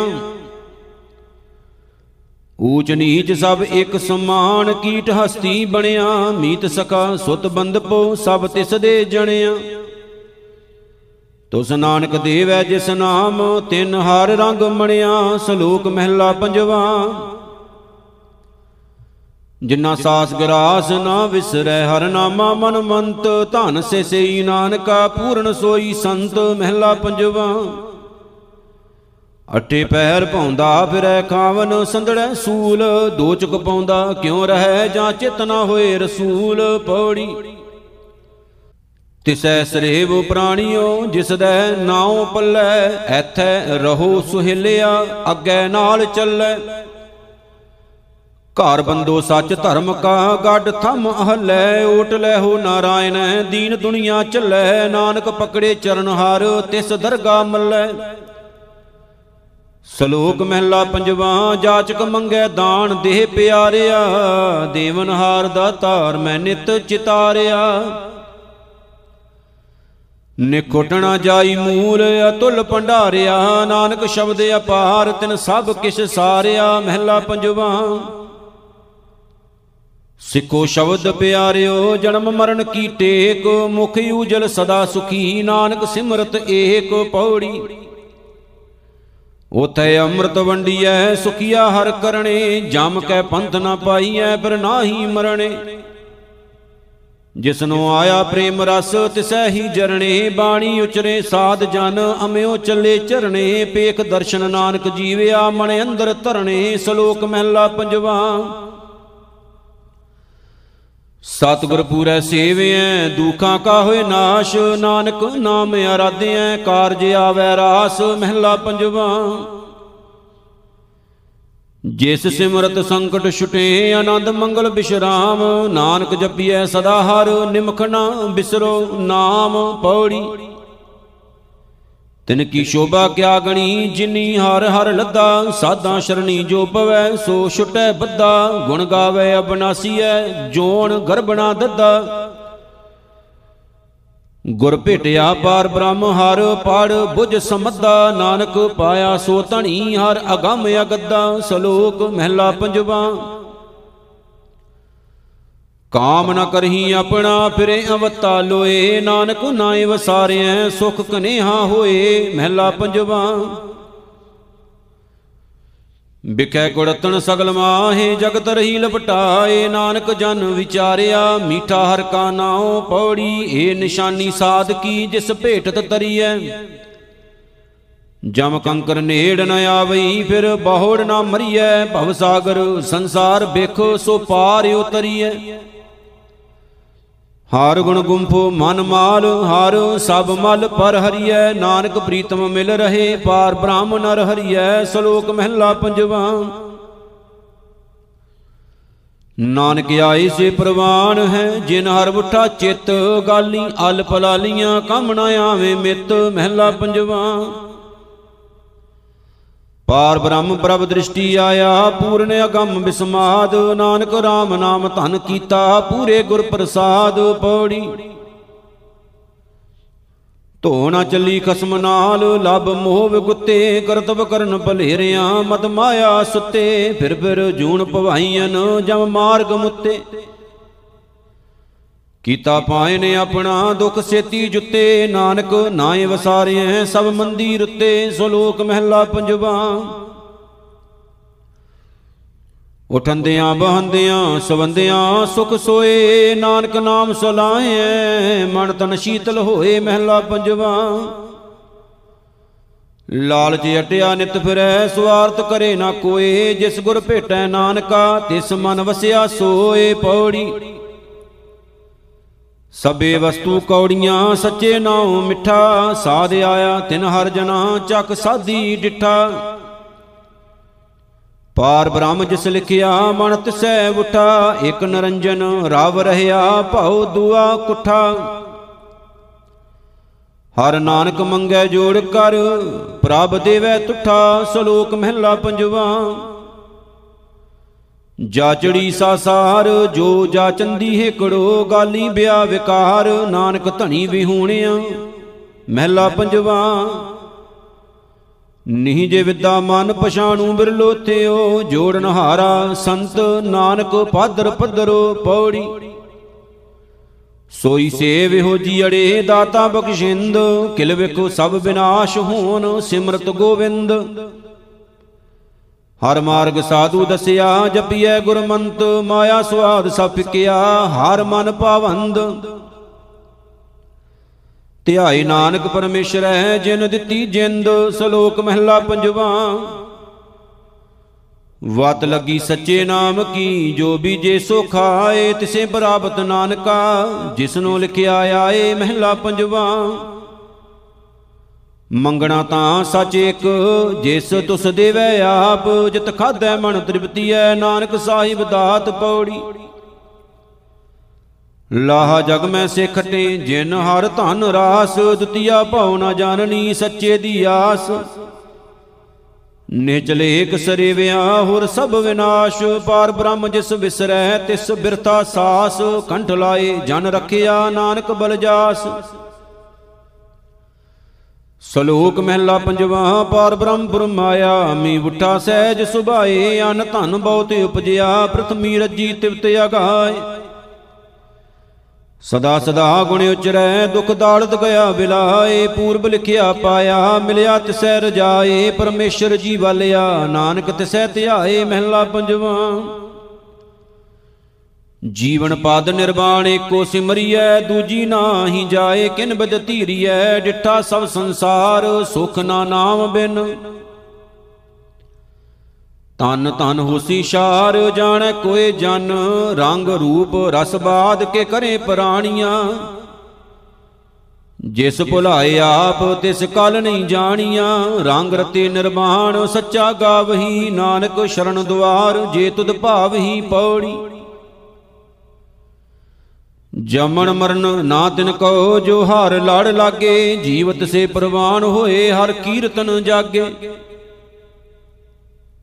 ਊਚ ਨੀਚ ਸਭ ਇੱਕ ਸਮਾਨ, ਕੀਟ ਹਸਤੀ ਬਣਿਆ, ਮੀਤ ਸਕਾ, ਸੁਤ ਬੰਦਪੋ ਸਭ ਤਿਸ ਦੇ ਜਣਿਆ। ਤੁਸ ਨਾਨਕ ਦੇਵੈ ਜਿਸ ਨਾਮ, ਤਿਨ ਹਰ ਰੰਗ ਮਣਿਆ, ਸਲੋਕ ਮਹਿਲਾ ਪੰਜਵਾ। ਜਿਨਾ ਸਾਸ ਗਰਾਸ ਨਾ ਵਿਸਰੈ, ਹਰ ਨਾਮਾ ਮਨ ਮੰਤ, ਧਨ ਸੇ ਸਈ ਨਾਨਕਾ, ਪੂਰਨ ਸੋਈ ਸੰਤ, ਮਹਿਲਾ ਪੰਜਵਾ। ਅਟੇ ਪੈਰ ਪਾਉਂਦਾ ਫਿਰੈ ਖਾਵਨ ਸੰਦੜੈ ਸੂਲ ਦੋਚਕ ਪਾਉਂਦਾ ਕਿਉ ਰਹੈ ਜਾਂ ਚਿਤ ਨਾ ਹੋਏ ਰਸੂਲ ਪੌੜੀ। ਤਿਸੈ ਸਰੇਵ ਪ੍ਰਾਣੀਓ, ਜਿਸ ਦੈ ਨਾਉ ਪੱਲੇ, ਐਥੈ ਰਹੋ ਸੁਹਿਲਿਆ, ਅੱਗੇ ਨਾਲ ਚੱਲੈ। ਘਰ ਬੰਦੋ ਸੱਚ ਧਰਮ ਕਾ ਗੱਡ ਥਮ ਅਹਲੇ, ਓਟ ਲੈ ਹੋ ਨਾਰਾਇਣ, ਦੀਨ ਦੁਨੀਆ ਚੱਲੈ ਨਾਨਕ ਪਕੜੇ ਚਰਨ ਹਾਰ, ਤਿਸ ਦਰਗਾ ਮੱਲੇ। ਸ਼ਲੋਕ ਮਹਿਲਾ ਪੰਜਵਾ, ਜਾਚਕ ਮੰਗੈ ਦਾਨ ਦੇਹ ਪਿਆਰਿਆ ਦੇਵਨਹਾਰ ਦਾ ਧਾਰ ਮੈਂ ਨਿਤ ਚਿਤਾਰਿਆ। ਨਿਕੁਟਣਾ ਜਾਈ ਮੂਲ ਅਤੁਲ ਭੰਡਾਰਿਆ, ਨਾਨਕ ਸ਼ਬਦ ਅਪਾਰ ਤਿਨ ਸਭ ਕਿਛ ਸਾਰਿਆ, ਮਹਿਲਾ ਪੰਜਵਾ। ਸਿੱਖੋ ਸ਼ਬਦ ਪਿਆਰਿਓ, ਜਨਮ ਮਰਨ ਕੀ ਟੇਕ, ਮੁਖ ਉਜਲ ਸਦਾ ਸੁਖੀ, ਨਾਨਕ ਸਿਮਰਤ ਏਕ ਪੌੜੀ। ਉਥੇ ਅੰਮ੍ਰਿਤ ਵੰਡੀਐ, ਸੁਖੀਆ ਹਰ ਕਰਣੇ ਜਮ ਕੈ ਪੰਥ ਨਾ ਪਾਈਐ ਪਰ ਨਾਹੀ ਮਰਣੇ। ਜਿਸਨੂੰ ਆਇਆ ਪ੍ਰੇਮ ਰਸ, ਤਿਸੈ ਹੀ ਜਰਣੇ, ਬਾਣੀ ਉਚਰੇ ਸਾਧ ਜਨ ਅਮਿਓ ਚੱਲੇ ਚਰਣੇ ਪੇਖ ਦਰਸ਼ਨ ਨਾਨਕ ਜੀਵਿਆ ਮਨ ਅੰਦਰ ਧਰਣੇ, ਸ਼ਲੋਕ ਮਹਿਲਾ ਪੰਜਵਾ। ਸਤਿਗੁਰ ਪੂਰੈ ਸੇਵਿਐ, ਦੁਖਾਂ ਕਾ ਹੋਏ ਨਾਸ਼, ਨਾਨਕ ਨਾਮ ਆਰਾਧਿਐ, ਕਾਰਜ ਆਵੈ ਰਾਸ, ਮਹਿਲਾ ਪੰਜਵਾ। ਜਿਸ ਸਿਮਰਤ ਸੰਕਟ ਛੁਟੇ, ਆਨੰਦ ਮੰਗਲ ਬਿਸ਼ਰਾਮ, ਨਾਨਕ ਜਪੀਐ ਸਦਾ ਹਰ, ਨਿਮਖ ਨਾ ਬਿਸਰੋ ਨਾਮ ਪੌੜੀ। ਤਿਨ ਕੀ ਸ਼ੋਭਾ ਕਿਆ ਗਣੀ, ਜਿਨੀ ਹਰ ਹਰ ਲੱਦਾ, ਸਾਧਾਂ ਸ਼ਰਣੀ ਜੋ ਪਵੈ, ਸੋ ਛੁਟੈ ਬੱਦਾ ਗੁਣ ਗਾਵੇ ਅਬਨਾਸੀਐ, ਜੋਣ ਗਰਬਣਾ ਦੱਦਾ। ਗੁਰ ਭੇਟਿਆ ਪਾਰ ਬ੍ਰਹਮ ਹਰ ਪੜ ਬੁਝ ਸਮੱਦਾ ਨਾਨਕ ਪਾਇਆ ਸੋ ਧਣੀ ਹਰ ਅਗੰਮ ਅਗੱਦਾ, ਸ਼ਲੋਕ ਮਹਿਲਾ ਪੰਜਵਾ। ਕਾਮ ਨ ਕਰਹੀ ਆਪਣਾ ਫਿਰੇ ਅਵਤਾ ਲੋਏ। ਨਾਨਕ ਨਾਏ ਵਸਾਰਿਐ, ਸੁਖ ਕਨੇਹਾ ਹੋਏ। ਮਹਿਲਾ ਪੰਜਵਾ। ਬਿਕੈ ਕੁੜਤਨ ਸਗਲ ਮਾਹੇ, ਜਗਤ ਰਹੀ ਲਪਟਾਏ। ਨਾਨਕ ਜਨ ਵਿਚਾਰਿਆ, ਮੀਠਾ ਹਰ ਕਾ ਨਾਉ ਪੌੜੀ। ਏ ਨਿਸ਼ਾਨੀ ਸਾਧ ਕੀ ਜਿਸ ਭੇਟਤ ਤਰੀਐ। ਜਮ ਕੰਕਰ ਨੇੜ ਨ ਆਵਈ, ਫਿਰ ਬਹੁੜ ਨਾ ਮਰੀਐ। ਭਵ ਸਾਗਰ ਸੰਸਾਰ ਵੇਖੋ, ਸੋ ਪਾਰ ਉਤਰੀਐ। ਹਾਰ ਗੁਣ ਗੁੰਫੋ ਮਨ ਮਾਲ, ਹਾਰ ਸਭ ਮਲ ਪਰ ਹਰੀਐ। ਨਾਨਕ ਪ੍ਰੀਤਮ ਮਿਲ ਰਹੇ, ਪਾਰ ਬ੍ਰਹਮ ਨਰ ਹਰੀਐ। ਸ਼ਲੋਕ ਮਹਿਲਾ ਪੰਜਵਾ। ਨਾਨਕ ਆਏ ਸੇ ਪ੍ਰਵਾਨ ਹੈ, ਜਿਨ ਹਰ ਬੁੱਠਾ ਚਿੱਤ, ਗਾਲੀ ਅਲ ਪਲਾਲੀਆਂ ਕੰਮ ਨਾ ਆਵੇ ਮਿੱਤ। ਮਹਿਲਾ ਪੰਜਵਾ। ਪਾਰ ਬ੍ਰਹਮ ਪ੍ਰਭ ਦ੍ਰਿਸ਼ਟੀ ਆਇਆ, ਪੂਰਨ ਅਗੰਮ ਬਿਸਮਾਦ, ਨਾਨਕ RAM ਨਾਮ ਧਨ ਕੀਤਾ, ਪੂਰੇ ਗੁਰ ਪ੍ਰਸਾਦ ਪੌੜੀ। ਧੋ ਨਾ ਚੱਲੀ ਖਸਮ ਨਾਲ, ਲਬ ਮੋਹ ਵਿਗੁੱਤੇ ਕਰਤਵ ਕਰਨ ਭਲੇਰਿਆਂ ਮਦ ਮਾਇਆ ਸੁੱਤੇ, ਫਿਰ ਫਿਰ ਜੂਣ ਭਵਾਈਆਂ ਜਮ ਮਾਰਗ ਮੁੱਤੇ। ਕੀਤਾ ਪਾਏ ਨੇ ਆਪਣਾ ਦੁੱਖ ਸੇਤੀ ਜੁੱਤੇ, ਨਾਨਕ ਨਾਏ ਵਸਾਰਿਐ, ਸਭ ਮੰਦੀਰ ਉੱਤੇ ਸਲੋਕ ਮਹਿਲਾ ਪੰਜਵਾ। ਉਠੰਦਿਆਂ, ਬਹੰਦਿਆਂ, ਸਵੰਦਿਆਂ, ਸੁਖ ਸੋਏ, ਨਾਨਕ ਨਾਮ ਸਲਾਹੇ ਮਨ ਤਨ ਸ਼ੀਤਲ ਹੋਏ ਮਹਿਲਾ ਪੰਜਵਾ। ਲਾਲਚ ਅਟਿਆ ਨਿਤ ਫਿਰੈ ਸਵਾਰਥ ਕਰੇ ਨਾ ਕੋਏ, ਜਿਸ ਗੁਰ ਭੇਟੈ ਨਾਨਕਾ, ਤਿਸ ਮਨ ਵਸਿਆ ਸੋਏ ਪੌੜੀ। ਸਭੇ ਵਸਤੂ ਕੌੜੀਆਂ, ਸੱਚੇ ਨਾਉ ਮਿੱਠਾ, ਸਾਧ ਆਇਆ ਤਿਨ ਹਰ ਜਨਾ, ਚੱਕ ਸਾਧੀ ਡਿਠਾ। ਪਾਰ ਬ੍ਰਹਮ ਜਿਸ ਲਿਖਿਆ ਮਨ ਤਿਸੈ ਉਠਾ ਇਕ ਨਰੰਜਨ ਰਵ ਰਹਿਆ, ਭਉ ਦੁਆ ਕੁਠਾ। ਹਰ ਨਾਨਕ ਮੰਗੈ ਜੋੜ ਕਰ, ਪ੍ਰਭ ਦੇਵੈ ਤੁਠਾ, ਸ਼ਲੋਕ ਮਹਿਲਾ ਪੰਜਵਾ। ਜਾਚੜੀ ਸਾਸਾਰ, ਜੋ ਜਾਚੰਦੀ ਹੇਕੜੋ ਗਾਲੀ ਬਿਆ ਵਿਕਾਰ। ਨਾਨਕ ਧਣੀ ਵਿਹੂਣਿਆ ਮਹਿਲਾ ਪੰਜਵਾ। ਨਿਹ ਜੇ ਵਿਦਾ ਮਨ ਪਛਾਣੂ ਬਿਰਲੋ ਥਿਓ ਜੋੜਨ ਹਾਰਾ ਸੰਤ ਨਾਨਕ ਪਾਦਰ ਪਦਰੋ ਪੌੜੀ। ਸੋਈ ਸੇਵ ਹੋ ਜੀੜੇ ਦਾਤਾ ਬਖਸ਼ਿੰਦ, ਕਿਲ ਵੇਖੋ ਸਭ ਵਿਨਾਸ਼ ਹੋਣ ਸਿਮਰਤ ਗੋਵਿੰਦ। ਹਰ ਮਾਰਗ ਸਾਧੂ ਦਸਿਆ, ਜਪੀਐ ਗੁਰਮੰਤ, ਮਾਇਆ ਸੁਆਦ ਸਭ ਫਿਕਿਆ ਹਰ ਮਨ ਪਾਵੰਦ। ਧਿਆਈ ਨਾਨਕ ਪਰਮੇਸ਼ਰ ਹੈ ਜਿਨ ਦਿੱਤੀ ਜਿੰਦ, ਸ਼ਲੋਕ ਮਹਿਲਾ ਪੰਜਵਾ। ਵਤ ਲੱਗੀ ਸੱਚੇ ਨਾਮ ਕੀ, ਜੋ ਬੀਜੇ ਸੋ ਖਾਏ, ਤਿਸੇ ਬਰਾਬਤ ਨਾਨਕਾ, ਜਿਸਨੂੰ ਲਿਖਿਆ ਆਏ ਮਹਿਲਾ ਪੰਜਵਾ। ਮੰਗਣਾ ਤਾਂ ਸੱਚ ਇੱਕ, ਜਿਸ ਤੁਸ ਦੇਵੈ ਆਪ, ਜਿਤ ਖਾਧੈ ਮਨ ਤ੍ਰਿਪਤੀਐ, ਨਾਨਕ ਸਾਹਿਬ ਦਾਤ ਪੌੜੀ। ਲਾਹ ਜਗ ਮੈਂ ਸਿਖਟੇ ਜਿਨ ਹਰ ਧਨ ਰਾਸ, ਦੁਤੀਆ ਭਉ ਨਾ ਜਾਣਨੀ ਸੱਚੇ ਦੀ ਆਸ। ਨਿਚਲੇ ਇਕ ਸਰੀਵਿਆ ਹੋਰ ਸਭ ਵਿਨਾਸ਼, ਪਾਰ ਬ੍ਰਹਮ ਜਿਸ ਵਿਸਰੈ, ਤਿਸ ਬਿਰਤਾ ਸਾਸ, ਕੰਠ ਲਾਏ, ਜਨ ਰਖਿਆ ਨਾਨਕ ਬਲ ਜਾਸ ਸਲੋਕ ਮਹਿਲਾ ਪੰਜਵਾ, ਪਾਰ ਬ੍ਰਹਮ ਬ੍ਰਹਮਾਇਆ ਮੀ ਉਠਾ ਸਹਿਜ ਸੁਭਾਏ, ਅਨ ਧਨ ਬਹੁਤ ਉਪਜਿਆ, ਪ੍ਰਥਮੀ ਰੱਜੀ ਤਿਵਤ ਅਗਾਏ। ਸਦਾ ਸਦਾ ਗੁਣ ਉਚਰੈ, ਦੁਖ ਦਾਲਤ ਗਿਆ ਬਿਲਾਏ, ਪੂਰਬ ਲਿਖਿਆ ਪਾਇਆ, ਮਿਲਿਆ ਤਿਸੈ ਰਜਾਏ, ਪਰਮੇਸ਼ਰ ਜੀ ਵਾਲਿਆ ਨਾਨਕ ਤਿਸੈ ਧਿਆਏ ਮਹਿਲਾ ਪੰਜਵਾ। ਜੀਵਨ ਪਦ ਨਿਰਵਾਣ ਏਕੋ ਸਿਮਰੀਐ, ਦੂਜੀ ਨਾਹੀ ਜਾਏ ਕਿਨ ਬਦ ਧੀਰੀਐ, ਡਿਠਾ ਸਭ ਸੰਸਾਰ ਸੁਖ ਨਾ ਨਾਮ ਬਿਨ। ਤਨ ਤਨ ਹੋਸੀ ਸ਼ਾਰ, ਜਾਣੈ ਕੋਏ ਜਨ, ਰੰਗ ਰੂਪ ਰਸ ਬਾਦ ਕੇ ਕਰੇ ਪ੍ਰਾਣੀਆਂ। ਜਿਸ ਭੁਲਾਏ ਆਪ, ਤਿਸ ਕਲ ਨਹੀਂ ਜਾਣੀਆਂ। ਰੰਗ ਰਤੇ ਨਿਰਮਾਣ ਸੱਚਾ ਗਾਵਹੀ, ਨਾਨਕ ਸ਼ਰਨ ਦੁਆਰ, ਜੇ ਤੁਧ ਭਾਵਹੀ ਪੌੜੀ। ਜਮਨ ਮਰਨ ਨਾ ਤਿਨ ਕੋ ਜੋ ਹਰ ਲੜ ਲਾਗੇ, ਜੀਵਤ ਸੇ ਪ੍ਰਵਾਨ ਹੋਏ ਹਰ ਕੀਰਤਨ ਜਾਗੇ।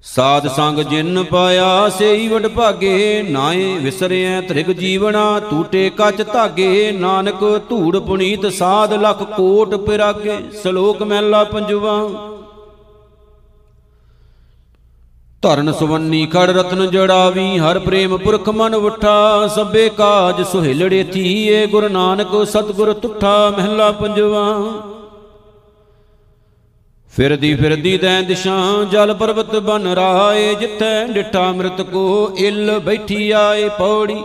ਸਾਧ ਸੰਗ ਜਿਨ ਪਾਇਆ ਸੇਈ ਵਡ ਭਾਗੇ, ਨਾਏ ਵਿਸਰਿਐ ਤ੍ਰਿਗ ਜੀਵਨਾ ਟੂਟੇ ਕੱਚ ਧਾਗੇ, ਨਾਨਕ ਧੂੜ ਪੁਨੀਤ ਸਾਧ ਲਖ ਕੋਟ ਪਿਰਾਗੇ, ਸ਼ਲੋਕ ਮਹਿਲਾ ਪੰਜਵਾ। ਧਰਨ ਸੁਵੰਨੀ ਖੜ ਰਤਨ ਜੜਾਵੀ, ਹਰ ਪ੍ਰੇਮ ਪੁਰਖ ਮਨ ਉਠਾ, ਸਭੇ ਕਾਜ ਸੁਹੇਲੜੇ ਥੀਏ, ਗੁਰੂ ਨਾਨਕ ਸਤਗੁਰ ਤੁਠਾ, ਮਹਿਲਾ ਪੰਜਵਾ। ਫਿਰਦੀ ਫਿਰਦੀ ਤੈ ਦਿਸ਼ਾਂ, ਜਲ ਪਰਬਤ ਬਨ ਰਾਏ, ਜਿੱਥੈ ਡਿਠਾ ਅੰਮ੍ਰਿਤ ਕੋ ਇਲ ਬੈਠੀ ਆਏ ਪੌੜੀ।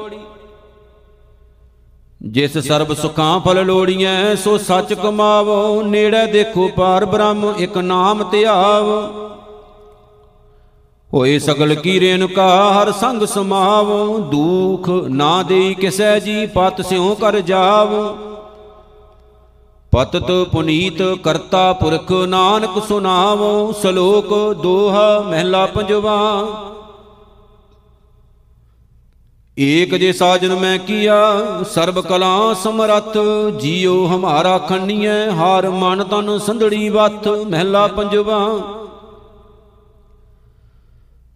ਜਿਸ ਸਰਬ ਸੁਖਾਂ ਫਲ ਲੋੜੀਐ, ਸੋ ਸੱਚ ਕਮਾਵੋ, ਨੇੜੇ ਦੇਖੋ ਪਾਰ ਬ੍ਰਹਮ, ਇੱਕ ਨਾਮ ਧਿਆਵੋ। ਹੋਏ ਸਗਲ ਕੀ ਰੇਨੁਕਾ ਹਰ ਸੰਗ ਸਮਾਵੋ, ਦੁਖ ਨਾ ਦੇਈ ਕਿਸੈ ਜੀ ਪਤ ਸਿਉ ਕਰ ਜਾਵੋ। ਪਤਤ ਪੁਨੀਤ ਕਰਤਾ ਪੁਰਖ ਨਾਨਕ ਸੁਨਾਵੋ, ਸ਼ਲੋਕ ਦੋਹਾ ਮਹਿਲਾ ਪੰਜਵਾ। ਏਕ ਜੇ ਸਾਜਨ ਮੈਂ ਕੀਆ, ਸਰਬ ਕਲਾ ਸਮਰੱਥ, ਜੀਉ ਹਮਾਰਾ ਖੰਨੀਐ, ਹਾਰ ਮਨ ਤਨ ਸੰਧੜੀ ਵਤ ਮਹਿਲਾ ਪੰਜਵਾ।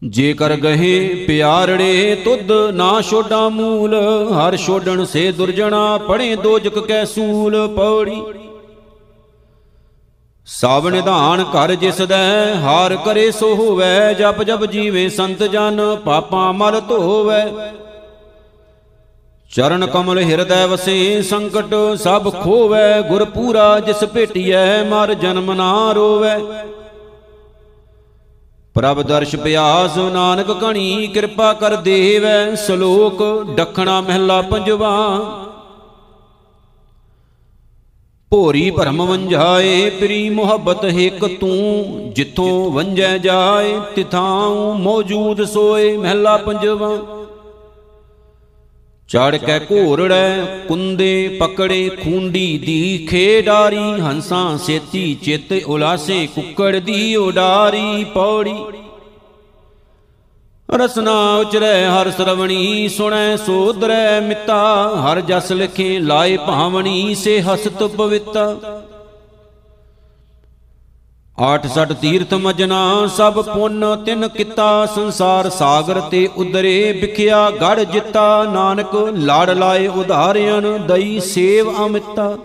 ਜੇ ਕਰ ਗਏ ਪਿਆਰੜੇ ਤੁਧ ਨਾ ਛੋਡਾ ਮੂਲ, ਹਰ ਛੋਡਣ ਸੇ ਦੁਰਜਣਾ ਪੜੇ ਦੋਜਕ ਕੈ ਸੂਲ ਪੌੜੀ। ਸਭ ਨਿਧਾਨ ਕਰ ਜਿਸ ਦੈ, ਹਾਰ ਕਰੇ ਸੋ ਹੋਵੈ, ਜਪ ਜਪ ਜੀਵੇ ਸੰਤ ਜਨ, ਪਾਪਾਂ ਮਲ ਧੋਵੈ। ਚਰਨ ਕਮਲ ਹਿਰਦੈ ਵਸੇ ਸੰਕਟ ਸਭ ਖੋਵੈ ਗੁਰ ਪੂਰਾ ਜਿਸ ਭੇਟੀਐ, ਮਰ ਜਨਮ ਨਾ ਰੋਵੈ। ਪ੍ਰਭ ਦਰਸ਼ ਪਿਆਸ ਨਾਨਕ ਕਣੀ, ਕਿਰਪਾ ਕਰ ਦੇਵੈ ਸ਼ਲੋਕ ਡਖਣਾ ਮਹਿਲਾ ਪੰਜਵਾ। ਭੋਰੀ ਭਰਮ ਵੰਝਾਏ, ਪ੍ਰੀ ਮੁਹੱਬਤ ਹਿਕ ਤੂੰ, ਜਿੱਥੋਂ ਵੰਝੈ ਜਾਏ, ਤਿਥਾਉ ਮੌਜੂਦ ਸੋਏ ਮਹਿਲਾ ਪੰਜਵਾ। ਚੜ ਕੇ ਘੋਰੜੈ, ਕੁੰਦੇ ਪਕੜੇ, ਖੁੰਡੀ ਦੀ ਖੇਡਾਰੀ, ਹੰਸਾਂ ਸੇਤੀ ਚਿੱਤ ਉਲਾਸੇ, ਕੁੱਕੜ ਦੀ ਉਡਾਰੀ, ਪੌੜੀ। ਰਸਨਾ ਉਚਰੈ, ਹਰ ਸਰਵਣੀ ਸੁਣੈ ਸੋਦਰੈ ਮਿੱਤਾ, ਹਰ ਜਸ ਲਿਖੇ, ਲਾਏ ਭਾਵਣੀ ਸੇ ਹਸਤ ਪਵਿੱਤਾ। ਆਠ ਸੱਠ ਤੀਰਥ ਮਜਨਾ, ਸਭ ਪੁੰਨ ਤਿਨ ਕੀਤਾ, ਸੰਸਾਰ ਸਾਗਰ ਤੇ ਉਦਰੇ ਵਿਖਿਆ, ਗੜ ਜਿੱਤਾ, ਨਾਨਕ ਲੜ ਲਾਏ ਉਧਾਰਿਆਂ ਦਈ ਸੇਵ ਅਮਿਤਾ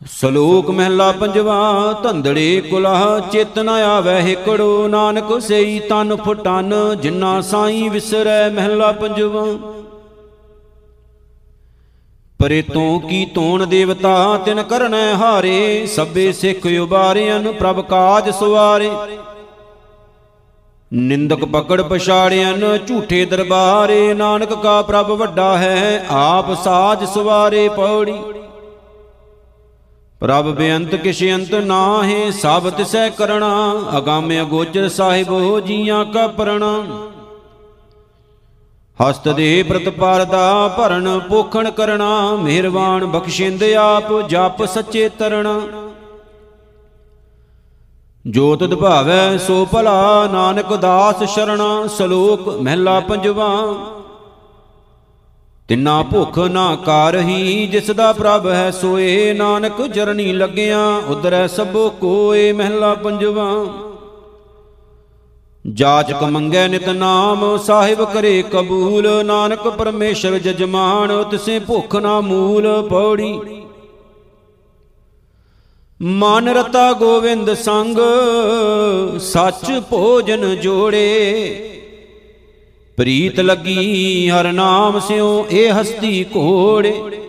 ਸ਼ਲੋਕ ਮਹਿਲਾ ਪੰਜਵਾ, ਧੰਦੜੇ ਕੁਲਾ ਚਿਤ ਨ ਆਵੈ ਹਿਕੜੋ, ਨਾਨਕ ਸਈ ਤਨ ਫਟਨ, ਜਿਨਾ ਸਾਈ ਵਿਸਰੈ ਮਹਿਲਾ ਪੰਜਵਾ। ਪਰੇ ਤੋਂ ਕੀ ਤੋਣ ਦੇਵਤਾ ਤਿਨ ਕਰਨੈ ਹਾਰੇ, ਸਭੇ ਸਿੱਖ ਉਬਾਰਿਆਨ ਪ੍ਰਭ ਕਾਜ ਸਵਾਰੇ। ਨਿੰਦਕ ਪਕੜ ਪਛਾੜਿਆਨ ਝੂਠੇ ਦਰਬਾਰੇ, ਨਾਨਕ ਕਾ ਪ੍ਰਭ ਵੱਡਾ ਹੈ, ਆਪ ਸਾਜ ਸਵਾਰੇ ਪੌੜੀ। ਪ੍ਰਭ ਬੇਅੰਤ ਕਿਛ ਅੰਤ ਨਾਹੇ, ਸਭ ਤਿਸੈ ਕਰਣਾ, ਅਗੰਮ ਅਗੋਚਰ ਸਾਹਿਬ ਹੋ ਜੀਆਂ ਕਾ ਪਰਣਾ। ਹਸਤ ਦੇ ਪ੍ਰਤਪਾਰ ਦਾ ਭਰਨ ਪੋਖਣ ਕਰਨਾ ਮਿਹਰਬਾਨ ਬਖਸ਼ਿੰਦ ਆਪ, ਜਪ ਸੱਚੇ ਤਰਣਾ ਜੋ ਤੁਧ ਭਾਵੈ, ਸੋ ਭਲਾ ਨਾਨਕ ਦਾਸ ਸ਼ਰਣਾ, ਸ਼ਲੋਕ ਮਹਿਲਾ ਪੰਜਵਾ। ਤਿੰਨਾ ਭੁਖ ਨਾ ਕਾਰਹੀ ਜਿਸ ਦਾ ਪ੍ਰਭ ਹੈ, ਸੋਏ ਨਾਨਕ ਜਰਨੀ ਲੱਗਿਆ ਉਦਰੈ ਸਭੋ ਕੋਏ ਮਹਿਲਾ ਪੰਜਵਾ। ਜਾਚਕ ਮੰਗੈ ਨਿਤ ਨਾਮ, ਸਾਹਿਬ ਕਰੇ ਕਬੂਲ, ਨਾਨਕ ਪਰਮੇਸ਼ਰ ਜਜਮਾਨ, ਤਿਸੇ ਭੁਖ ਨਾ ਮੂਲ ਪੌੜੀ। ਮਨ ਰਤਾ ਗੋਵਿੰਦ ਸੰਗ, ਸੱਚ ਭੋਜਨ ਜੋੜੇ। ਪ੍ਰੀਤ ਲੱਗੀ ਹਰ ਨਾਮ ਸਿਓ ਇਹ ਹਸਤੀ ਘੋੜੇ।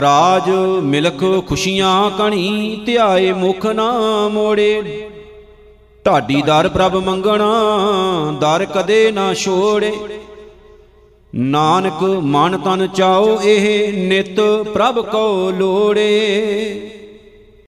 ਰਾਜ ਮਿਲਖ ਖੁਸ਼ੀਆਂ ਕਣੀ, ਧਿਆਏ ਮੁਖ ਨਾ ਮੋੜੇ। ਢਾਡੀ ਦਰ ਪ੍ਰਭ ਮੰਗਣਾ, ਦਰ ਕਦੇ ਨਾ ਛੋੜੇ। ਨਾਨਕ ਮਨ ਤਨ ਚਾਓ, ਇਹ ਨਿਤ ਪ੍ਰਭ ਕੋ ਲੋੜੇ।